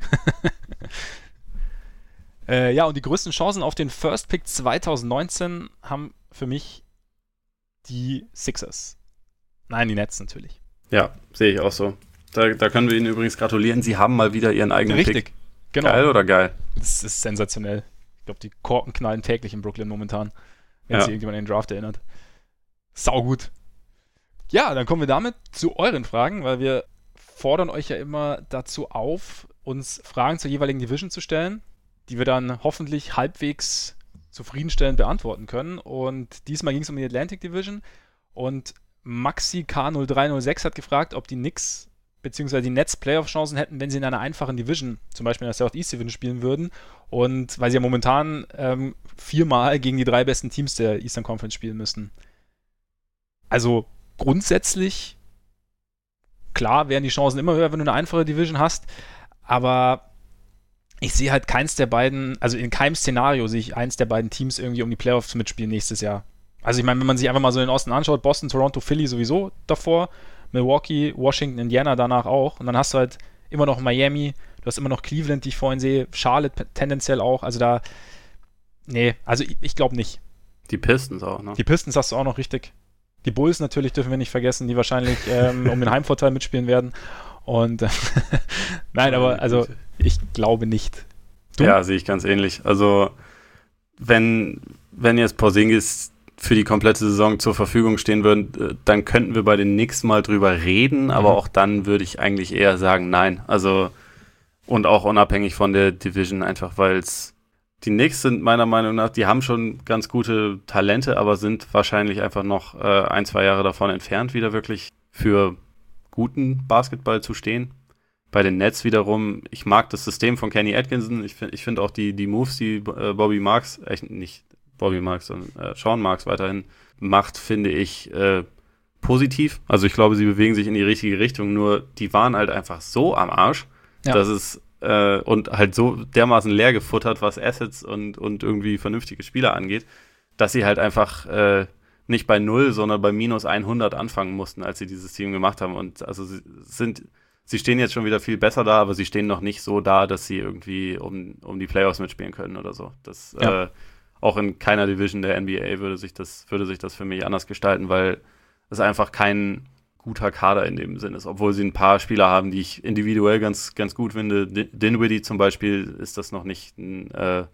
äh, ja, und die größten Chancen auf den First Pick 2019 haben für mich die Sixers. Nein, die Nets natürlich. Ja, sehe ich auch so. Da, da, können wir Ihnen übrigens gratulieren. Sie haben mal wieder Ihren eigenen Richtig. Pick. Genau. Geil oder geil? Das ist sensationell. Ich glaube, die Korken knallen täglich in Brooklyn momentan, wenn ja. sich irgendjemand an den Draft erinnert. Sau gut. Ja, dann kommen wir damit zu euren Fragen, weil wir fordern euch ja immer dazu auf, uns Fragen zur jeweiligen Division zu stellen, die wir dann hoffentlich halbwegs zufriedenstellend beantworten können. Und diesmal ging es um die Atlantic Division und Maxi K0306 hat gefragt, ob die Knicks bzw. die Nets Playoff-Chancen hätten, wenn sie in einer einfachen Division, zum Beispiel in der Southeast Division spielen würden. Und weil sie ja momentan ähm, viermal gegen die drei besten Teams der Eastern Conference spielen müssen. Also grundsätzlich, klar wären die Chancen immer höher, wenn du eine einfache Division hast, aber ich sehe halt keins der beiden, also in keinem Szenario sehe ich eins der beiden Teams irgendwie um die Playoffs mitspielen nächstes Jahr. Also ich meine, wenn man sich einfach mal so den Osten anschaut, Boston, Toronto, Philly sowieso davor, Milwaukee, Washington, Indiana danach auch und dann hast du halt immer noch Miami, du hast immer noch Cleveland, die ich vorhin sehe, Charlotte tendenziell auch, also da, nee, also ich, ich glaube nicht. Die Pistons auch, ne? Die Pistons hast du auch noch richtig. Die Bulls natürlich dürfen wir nicht vergessen, die wahrscheinlich ähm, um den Heimvorteil mitspielen werden. Und nein, aber also ich glaube nicht. Du? Ja, sehe ich ganz ähnlich. Also wenn, wenn jetzt Porzingis für die komplette Saison zur Verfügung stehen würden, äh, dann könnten wir bei den Knicks mal drüber reden, mhm. aber auch dann würde ich eigentlich eher sagen, nein. Also und auch unabhängig von der Division, einfach weil es die Knicks sind meiner Meinung nach, die haben schon ganz gute Talente, aber sind wahrscheinlich einfach noch äh, ein, zwei Jahre davon entfernt, wieder wirklich für guten Basketball zu stehen. Bei den Nets wiederum, ich mag das System von Kenny Atkinson. Ich finde ich find auch die, die Moves, die äh, Bobby Marks, äh, nicht Bobby Marks, sondern äh, Sean Marks weiterhin macht, finde ich äh, positiv. Also ich glaube, sie bewegen sich in die richtige Richtung, nur die waren halt einfach so am Arsch, ja. dass es äh, und halt so dermaßen leer gefuttert, was Assets und, und irgendwie vernünftige Spieler angeht, dass sie halt einfach äh, nicht bei null, sondern bei minus 100 anfangen mussten, als sie dieses Team gemacht haben. Und also sie sind, sie stehen jetzt schon wieder viel besser da, aber sie stehen noch nicht so da, dass sie irgendwie um, um die Playoffs mitspielen können oder so. Das ja. äh, auch in keiner Division der NBA würde sich das, würde sich das für mich anders gestalten, weil es einfach kein guter Kader in dem Sinne ist, obwohl sie ein paar Spieler haben, die ich individuell ganz, ganz gut finde. Dinwiddie zum Beispiel ist das noch nicht ein äh,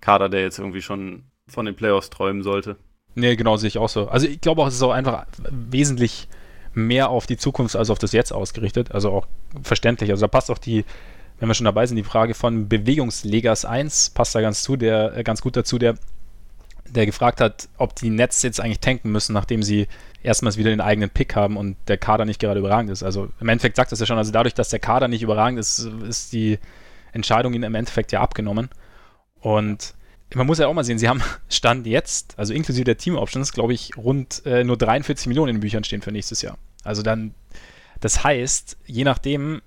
Kader, der jetzt irgendwie schon von den Playoffs träumen sollte. Nee, genau, sehe ich auch so. Also ich glaube auch, es ist auch einfach wesentlich mehr auf die Zukunft als auf das Jetzt ausgerichtet. Also auch verständlich. Also da passt auch die, wenn wir schon dabei sind, die Frage von Bewegungslegers 1 passt da ganz zu, der äh, ganz gut dazu, der der gefragt hat, ob die Nets jetzt eigentlich tanken müssen, nachdem sie erstmals wieder den eigenen Pick haben und der Kader nicht gerade überragend ist. Also im Endeffekt sagt das ja schon, also dadurch, dass der Kader nicht überragend ist, ist die Entscheidung ihnen im Endeffekt ja abgenommen. Und man muss ja auch mal sehen, sie haben Stand jetzt, also inklusive der Team-Options, glaube ich, rund äh, nur 43 Millionen in den Büchern stehen für nächstes Jahr. Also dann, das heißt, je nachdem,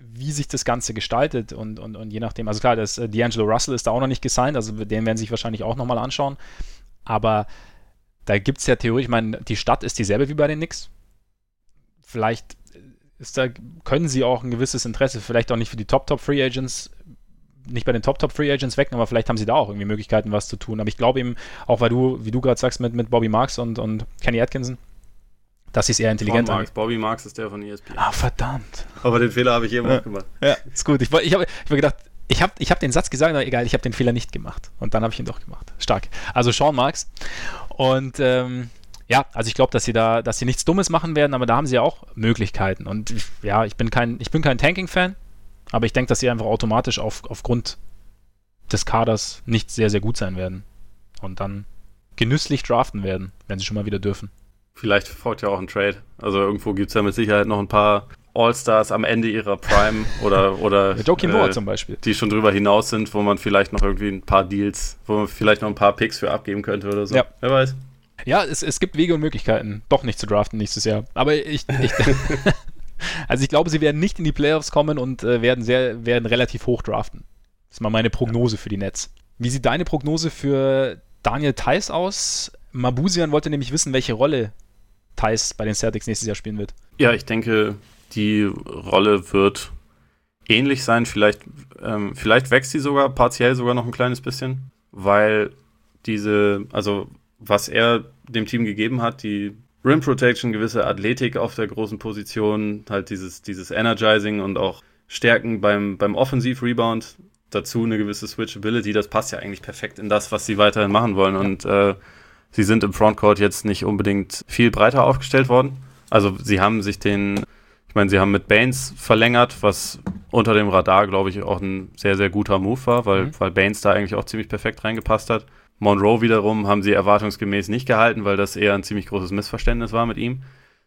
wie sich das Ganze gestaltet und, und, und je nachdem, also klar, das, äh, D'Angelo Russell ist da auch noch nicht gesigned, also den werden sie sich wahrscheinlich auch nochmal anschauen. Aber da gibt es ja theoretisch, ich meine, die Stadt ist dieselbe wie bei den Knicks. Vielleicht ist da, können sie auch ein gewisses Interesse, vielleicht auch nicht für die Top-Top-Free Agents, nicht bei den Top-Top-Free Agents wecken, aber vielleicht haben sie da auch irgendwie Möglichkeiten, was zu tun. Aber ich glaube eben, auch weil du, wie du gerade sagst, mit, mit Bobby Marks und, und Kenny Atkinson, dass sie es eher intelligent Marks. Bobby Marks ist der von ESPN. Ah, verdammt. Aber den Fehler habe ich eben ja. auch gemacht. Ja, ist gut. Ich, ich habe ich hab gedacht, ich habe ich hab den Satz gesagt, aber egal, ich habe den Fehler nicht gemacht. Und dann habe ich ihn doch gemacht. Stark. Also Sean Marks. Und ähm, ja, also ich glaube, dass sie da, dass sie nichts Dummes machen werden, aber da haben sie ja auch Möglichkeiten. Und ja, ich bin kein, ich bin kein Tanking-Fan, aber ich denke, dass sie einfach automatisch auf, aufgrund des Kaders nicht sehr, sehr gut sein werden. Und dann genüsslich draften werden, wenn sie schon mal wieder dürfen. Vielleicht folgt ja auch ein Trade. Also irgendwo gibt es ja mit Sicherheit noch ein paar All-Stars am Ende ihrer Prime oder, oder Joakim äh, zum Beispiel. die schon drüber hinaus sind, wo man vielleicht noch irgendwie ein paar Deals, wo man vielleicht noch ein paar Picks für abgeben könnte oder so. Ja. Wer weiß. Ja, es, es gibt Wege und Möglichkeiten, doch nicht zu draften nächstes Jahr. Aber ich, ich also ich glaube, sie werden nicht in die Playoffs kommen und äh, werden sehr, werden relativ hoch draften. Das ist mal meine Prognose für die Nets. Wie sieht deine Prognose für Daniel Theiss aus? Mabusian wollte nämlich wissen, welche Rolle Theiss bei den Celtics nächstes Jahr spielen wird. Ja, ich denke, die Rolle wird ähnlich sein. Vielleicht, ähm, vielleicht wächst sie sogar partiell sogar noch ein kleines bisschen, weil diese, also was er dem Team gegeben hat, die Rim Protection, gewisse Athletik auf der großen Position, halt dieses, dieses Energizing und auch Stärken beim, beim Offensiv-Rebound, dazu eine gewisse Switchability, das passt ja eigentlich perfekt in das, was sie weiterhin machen wollen. Und äh, sie sind im Frontcourt jetzt nicht unbedingt viel breiter aufgestellt worden. Also sie haben sich den, ich meine, sie haben mit Baines verlängert, was unter dem Radar, glaube ich, auch ein sehr, sehr guter Move war, weil, mhm. weil Baines da eigentlich auch ziemlich perfekt reingepasst hat. Monroe wiederum haben sie erwartungsgemäß nicht gehalten, weil das eher ein ziemlich großes Missverständnis war mit ihm.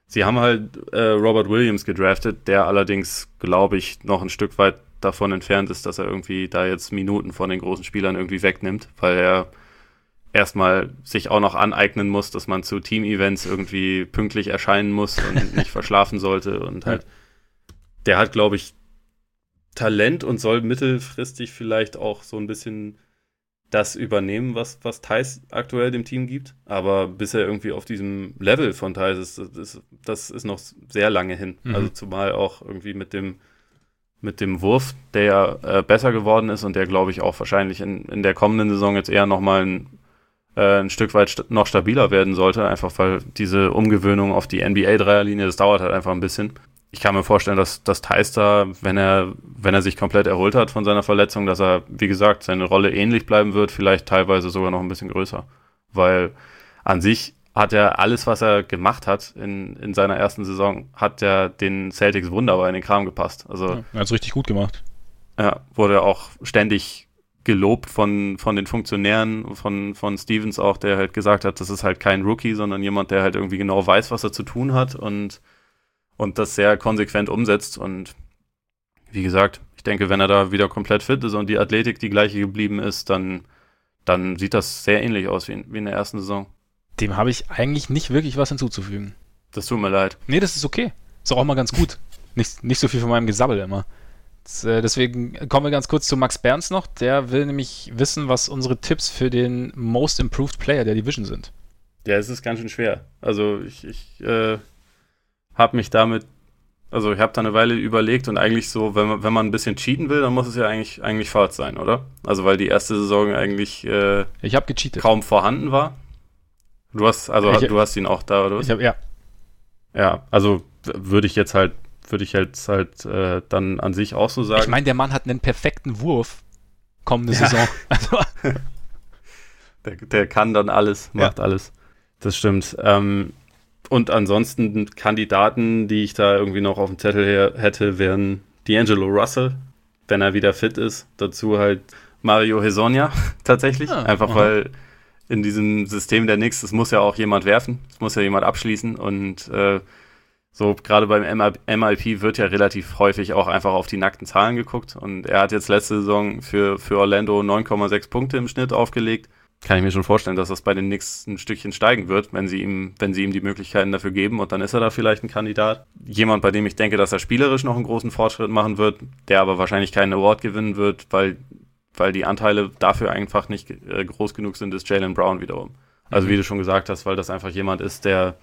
Sie haben halt äh, Robert Williams gedraftet, der allerdings, glaube ich, noch ein Stück weit davon entfernt ist, dass er irgendwie da jetzt Minuten von den großen Spielern irgendwie wegnimmt, weil er erstmal sich auch noch aneignen muss, dass man zu Team-Events irgendwie pünktlich erscheinen muss und nicht verschlafen sollte. Und halt, der hat, glaube ich, Talent und soll mittelfristig vielleicht auch so ein bisschen das übernehmen, was, was Thais aktuell dem Team gibt. Aber bis er irgendwie auf diesem Level von Thais ist, das, das ist noch sehr lange hin. Mhm. Also zumal auch irgendwie mit dem, mit dem Wurf, der ja äh, besser geworden ist und der, glaube ich, auch wahrscheinlich in, in der kommenden Saison jetzt eher nochmal ein, äh, ein Stück weit st noch stabiler werden sollte, einfach weil diese Umgewöhnung auf die NBA-Dreierlinie, das dauert halt einfach ein bisschen ich kann mir vorstellen, dass, dass Theis da, wenn er, wenn er sich komplett erholt hat von seiner Verletzung, dass er, wie gesagt, seine Rolle ähnlich bleiben wird, vielleicht teilweise sogar noch ein bisschen größer. Weil an sich hat er alles, was er gemacht hat in, in seiner ersten Saison, hat er den Celtics wunderbar in den Kram gepasst. Also, ja, er hat es richtig gut gemacht. Ja, wurde auch ständig gelobt von, von den Funktionären, von, von Stevens auch, der halt gesagt hat, das ist halt kein Rookie, sondern jemand, der halt irgendwie genau weiß, was er zu tun hat und und das sehr konsequent umsetzt. Und wie gesagt, ich denke, wenn er da wieder komplett fit ist und die Athletik die gleiche geblieben ist, dann, dann sieht das sehr ähnlich aus wie in, wie in der ersten Saison. Dem habe ich eigentlich nicht wirklich was hinzuzufügen. Das tut mir leid. Nee, das ist okay. Ist auch mal ganz gut. Nicht, nicht so viel von meinem Gesabbel immer. Äh, deswegen kommen wir ganz kurz zu Max Berns noch. Der will nämlich wissen, was unsere Tipps für den Most Improved Player der Division sind. Ja, es ist ganz schön schwer. Also ich, ich äh, habe mich damit, also ich habe da eine Weile überlegt und eigentlich so, wenn man, wenn man ein bisschen cheaten will, dann muss es ja eigentlich, eigentlich falsch sein, oder? Also weil die erste Saison eigentlich äh, ich gecheatet. kaum vorhanden war. Du hast, also ich, du hast ihn auch da, oder was? Ich habe, ja. Ja, also würde ich jetzt halt, würde ich jetzt halt äh, dann an sich auch so sagen. Ich meine, der Mann hat einen perfekten Wurf kommende ja. Saison. Also. der, der kann dann alles, macht ja. alles. Das stimmt. Ähm, und ansonsten Kandidaten, die ich da irgendwie noch auf dem Zettel hätte, wären D'Angelo Russell, wenn er wieder fit ist. Dazu halt Mario Hesonia tatsächlich. Ah, Einfach aha. weil in diesem System der Knicks, es muss ja auch jemand werfen, es muss ja jemand abschließen und äh, so gerade beim MIP wird ja relativ häufig auch einfach auf die nackten Zahlen geguckt und er hat jetzt letzte Saison für, für Orlando 9,6 Punkte im Schnitt aufgelegt kann ich mir schon vorstellen, dass das bei den Knicks ein Stückchen steigen wird, wenn sie ihm, wenn sie ihm die Möglichkeiten dafür geben und dann ist er da vielleicht ein Kandidat. Jemand, bei dem ich denke, dass er spielerisch noch einen großen Fortschritt machen wird, der aber wahrscheinlich keinen Award gewinnen wird, weil, weil die Anteile dafür einfach nicht äh, groß genug sind, ist Jalen Brown wiederum. Also mhm. wie du schon gesagt hast, weil das einfach jemand ist, der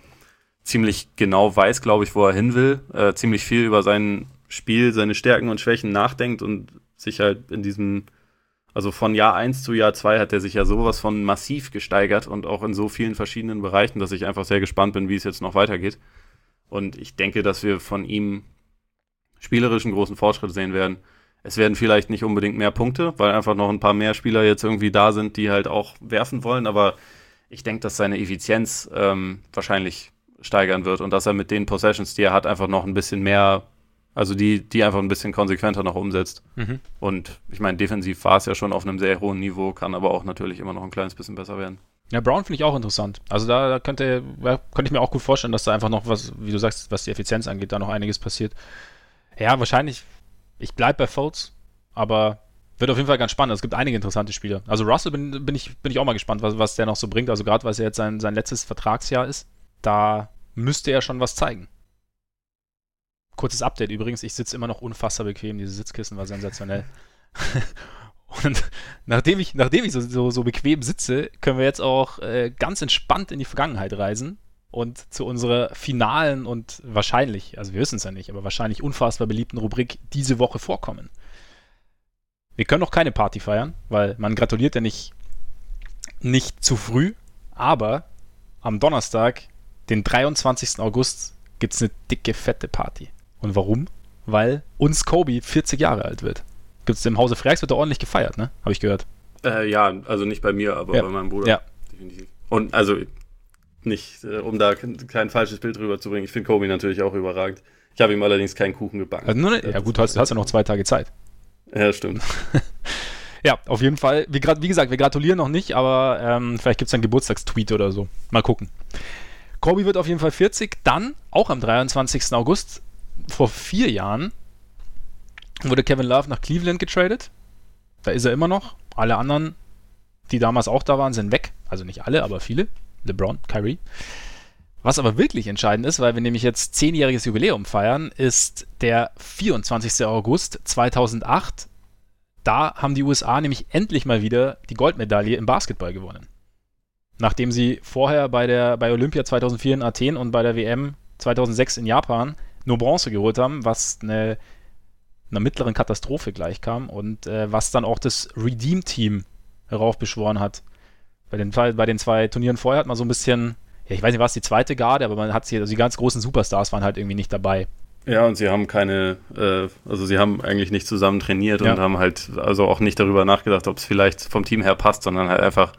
ziemlich genau weiß, glaube ich, wo er hin will, äh, ziemlich viel über sein Spiel, seine Stärken und Schwächen nachdenkt und sich halt in diesem also von Jahr 1 zu Jahr 2 hat er sich ja sowas von massiv gesteigert und auch in so vielen verschiedenen Bereichen, dass ich einfach sehr gespannt bin, wie es jetzt noch weitergeht. Und ich denke, dass wir von ihm spielerischen großen Fortschritt sehen werden. Es werden vielleicht nicht unbedingt mehr Punkte, weil einfach noch ein paar mehr Spieler jetzt irgendwie da sind, die halt auch werfen wollen. Aber ich denke, dass seine Effizienz ähm, wahrscheinlich steigern wird und dass er mit den Possessions, die er hat, einfach noch ein bisschen mehr also die, die einfach ein bisschen konsequenter noch umsetzt. Mhm. Und ich meine, defensiv war es ja schon auf einem sehr hohen Niveau, kann aber auch natürlich immer noch ein kleines bisschen besser werden. Ja, Brown finde ich auch interessant. Also da, da könnte, ja, könnte ich mir auch gut vorstellen, dass da einfach noch was, wie du sagst, was die Effizienz angeht, da noch einiges passiert. Ja, wahrscheinlich, ich bleibe bei Folds, aber wird auf jeden Fall ganz spannend. Es gibt einige interessante Spiele. Also Russell bin, bin, ich, bin ich auch mal gespannt, was, was der noch so bringt. Also gerade, weil es ja jetzt sein, sein letztes Vertragsjahr ist, da müsste er schon was zeigen. Kurzes Update übrigens, ich sitze immer noch unfassbar bequem, diese Sitzkissen war sensationell. Und nachdem ich, nachdem ich so, so, so bequem sitze, können wir jetzt auch äh, ganz entspannt in die Vergangenheit reisen und zu unserer finalen und wahrscheinlich, also wir wissen es ja nicht, aber wahrscheinlich unfassbar beliebten Rubrik diese Woche vorkommen. Wir können noch keine Party feiern, weil man gratuliert ja nicht, nicht zu früh, aber am Donnerstag, den 23. August, gibt es eine dicke, fette Party. Und warum? Weil uns Kobe 40 Jahre alt wird. Gibt es im Hause Freaks, wird er ordentlich gefeiert, ne? Habe ich gehört. Äh, ja, also nicht bei mir, aber Ja. bei meinem Bruder. Ja. Definitiv. Und also nicht, äh, um da kein, kein falsches Bild rüberzubringen. Ich finde Kobe natürlich auch überragend. Ich habe ihm allerdings keinen Kuchen gebacken. Also nur ne, ja gut, du hast, du hast ja noch zwei Tage Zeit. Ja, stimmt. Ja, auf jeden Fall. Wie, grad- wie gesagt, wir gratulieren noch nicht, aber ähm, vielleicht gibt es einen Geburtstagstweet oder so. Mal gucken. Kobe wird auf jeden Fall 40. Dann, auch am 23. August, vor vier Jahren, wurde Kevin Love nach Cleveland getradet. Da ist er immer noch. Alle anderen, die damals auch da waren, sind weg. Also nicht alle, aber viele. LeBron, Kyrie. Was aber wirklich entscheidend ist, weil wir nämlich jetzt zehnjähriges Jubiläum feiern, ist der 24. August 2008 da haben die USA nämlich endlich mal wieder die Goldmedaille im Basketball gewonnen. Nachdem sie vorher bei, der, bei Olympia 2004 in Athen und bei der WM 2006 in Japan nur Bronze geholt haben, was eine, einer mittleren Katastrophe gleichkam und äh, was dann auch das Redeem-Team heraufbeschworen hat. Bei den, zwei- bei den zwei Turnieren vorher hat man so ein bisschen, ja, ich weiß nicht, was die zweite Garde, aber man hat sie, also die ganz großen Superstars waren halt irgendwie nicht dabei. Ja, und sie haben keine, äh, also sie haben eigentlich nicht zusammen trainiert Ja. und haben halt also auch nicht darüber nachgedacht, ob es vielleicht vom Team her passt, sondern halt einfach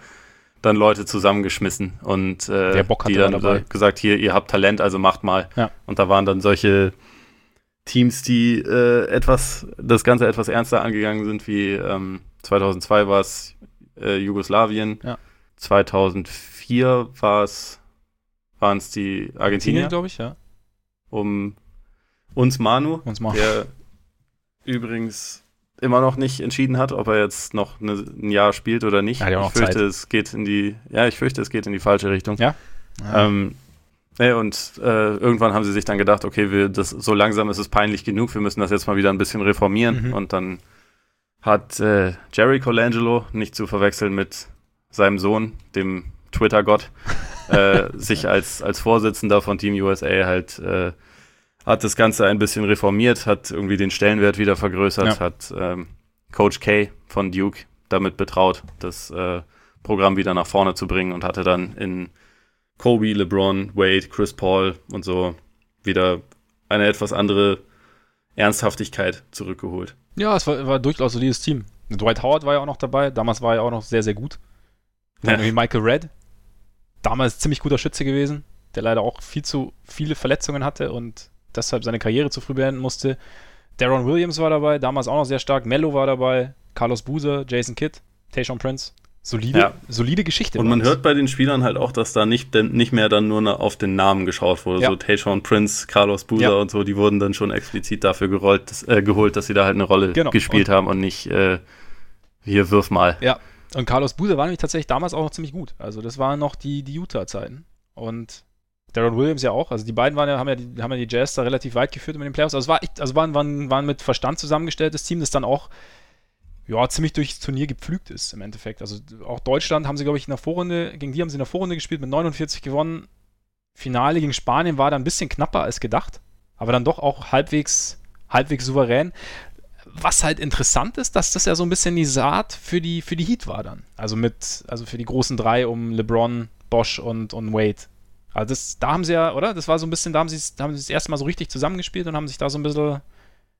dann Leute zusammengeschmissen und äh, die dann dabei. gesagt, hier, ihr habt Talent, also macht mal. Ja. Und da waren dann solche Teams, die äh, etwas, das Ganze etwas ernster angegangen sind, wie ähm, 2002 war es äh, Jugoslawien, Ja. 2004 war es, waren es die Argentinier, glaube ich, ja. um uns Manu, Uns mal. der übrigens immer noch nicht entschieden hat, ob er jetzt noch eine, ein Jahr spielt oder nicht. Ja, ich fürchte, es geht in die, ja, ich fürchte, es geht in die falsche Richtung. Ja. Ähm, nee, und äh, irgendwann haben sie sich dann gedacht, okay, wir, das, so langsam ist es peinlich genug, wir müssen das jetzt mal wieder ein bisschen reformieren. Mhm. Und dann hat äh, Jerry Colangelo, nicht zu verwechseln mit seinem Sohn, dem Twitter-Gott, äh, sich als, als Vorsitzender von Team USA halt äh, hat das Ganze ein bisschen reformiert, hat irgendwie den Stellenwert wieder vergrößert, Ja. hat ähm, Coach K von Duke damit betraut, das äh, Programm wieder nach vorne zu bringen und hatte dann in Kobe, LeBron, Wade, Chris Paul und so wieder eine etwas andere Ernsthaftigkeit zurückgeholt. Ja, es war, war durchaus solides Team. Dwight Howard war ja auch noch dabei. Damals war er auch noch sehr, sehr gut. Ja. Michael Red. Damals ziemlich guter Schütze gewesen, der leider auch viel zu viele Verletzungen hatte und deshalb seine Karriere zu früh beenden musste. Daron Williams war dabei, damals auch noch sehr stark. Mello war dabei, Carlos Boozer, Jason Kidd, Tayshaun Prince. Solide, Ja. solide Geschichte. Und man hört bei den Spielern halt auch, dass da nicht, denn, nicht mehr dann nur auf den Namen geschaut wurde. Ja. So Tayshaun Prince, Carlos Boozer Ja. und so, die wurden dann schon explizit dafür gerollt, dass, äh, geholt, dass sie da halt eine Rolle Genau. gespielt haben und nicht äh, hier wirf mal. Ja, und Carlos Boozer war nämlich tatsächlich damals auch noch ziemlich gut. Also das waren noch die, die Utah-Zeiten. Und Darren Williams ja auch. Also die beiden waren ja, haben, ja die, haben ja die Jazz da relativ weit geführt in den Playoffs. Also es war echt, also waren, waren, waren mit Verstand zusammengestelltes Team, das dann auch ja, ziemlich durchs Turnier gepflügt ist im Endeffekt. Also auch Deutschland haben sie, glaube ich, in der Vorrunde, gegen die haben sie in der Vorrunde gespielt, mit 49 gewonnen. Finale gegen Spanien war dann ein bisschen knapper als gedacht, aber dann doch auch halbwegs, halbwegs souverän. Was halt interessant ist, dass das ja so ein bisschen die Saat für die, für die Heat war dann. Also mit, also für die großen drei um LeBron, Bosch und, und Wade. Also das, da haben sie ja, oder? Das war so ein bisschen, da haben sie da haben sie das erste Mal so richtig zusammengespielt und haben sich da so ein bisschen,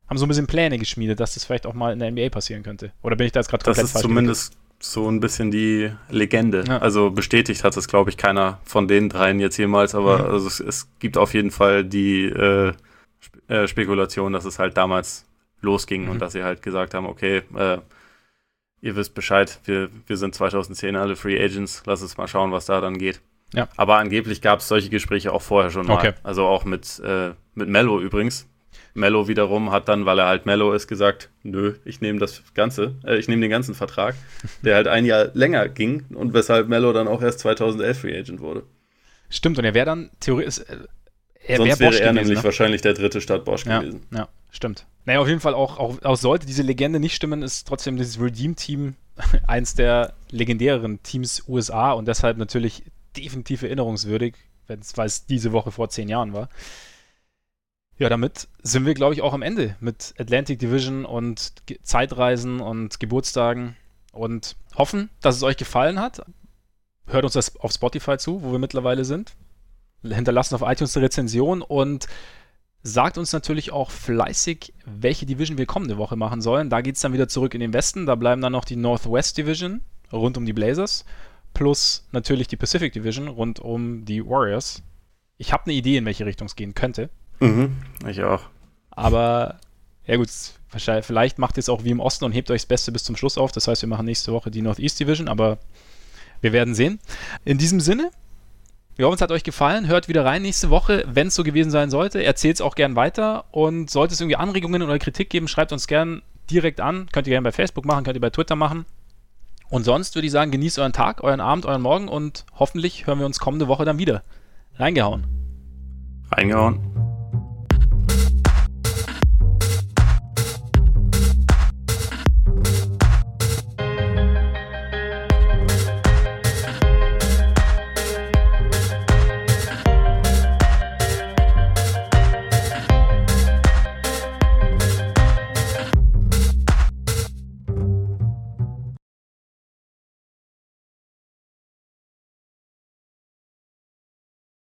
haben so ein bisschen Pläne geschmiedet, dass das vielleicht auch mal in der NBA passieren könnte. Oder bin ich da jetzt gerade Das komplett ist falsch zumindest so ein bisschen die Legende. Ja. Also bestätigt hat es, glaube ich, keiner von den dreien jetzt jemals, aber Mhm. also es, es gibt auf jeden Fall die äh, Spe äh, Spekulation, dass es halt damals losging Mhm. und dass sie halt gesagt haben, okay, äh, ihr wisst Bescheid, wir, wir sind 2010 alle Free Agents, lass uns mal schauen, was da dann geht. Ja. Aber angeblich gab es solche Gespräche auch vorher schon mal. Okay. Also auch mit, äh, mit Mello übrigens. Mello wiederum hat dann, weil er halt Mello ist, gesagt, nö, ich nehme das Ganze, äh, ich nehme den ganzen Vertrag, der halt ein Jahr länger ging und weshalb Mello dann auch erst 2011 Free Agent wurde. Stimmt, und er wäre dann theoretisch. Äh, er Sonst wär wäre Bosch er gewesen, nämlich ne? wahrscheinlich der dritte statt Bosch Ja, gewesen. ja. Stimmt. Naja, auf jeden Fall auch, auch, auch sollte diese Legende nicht stimmen, ist trotzdem dieses Redeem-Team eins der legendäreren Teams USA und deshalb natürlich definitiv erinnerungswürdig, weil es diese Woche vor zehn Jahren war. Ja, damit sind wir, glaube ich, auch am Ende mit Atlantic Division und Ge Zeitreisen und Geburtstagen und hoffen, dass es euch gefallen hat. Hört uns das auf Spotify zu, wo wir mittlerweile sind. Hinterlasst auf iTunes eine Rezension und sagt uns natürlich auch fleißig, welche Division wir kommende Woche machen sollen. Da geht es dann wieder zurück in den Westen. Da bleiben dann noch die Northwest Division rund um die Blazers. Plus natürlich die Pacific Division rund um die Warriors. Ich habe eine Idee, in welche Richtung es gehen könnte. Mhm, ich auch. Aber, ja gut, vielleicht macht ihr es auch wie im Osten und hebt euch das Beste bis zum Schluss auf. Das heißt, wir machen nächste Woche die Northeast Division, aber wir werden sehen. In diesem Sinne, wir hoffen, es hat euch gefallen. Hört wieder rein nächste Woche, wenn es so gewesen sein sollte. Erzählt es auch gern weiter. Und sollte es irgendwie Anregungen oder Kritik geben, schreibt uns gern direkt an. Könnt ihr gerne bei Facebook machen, könnt ihr bei Twitter machen. Und sonst würde ich sagen, genießt euren Tag, euren Abend, euren Morgen und hoffentlich hören wir uns kommende Woche dann wieder. Reingehauen. Reingehauen.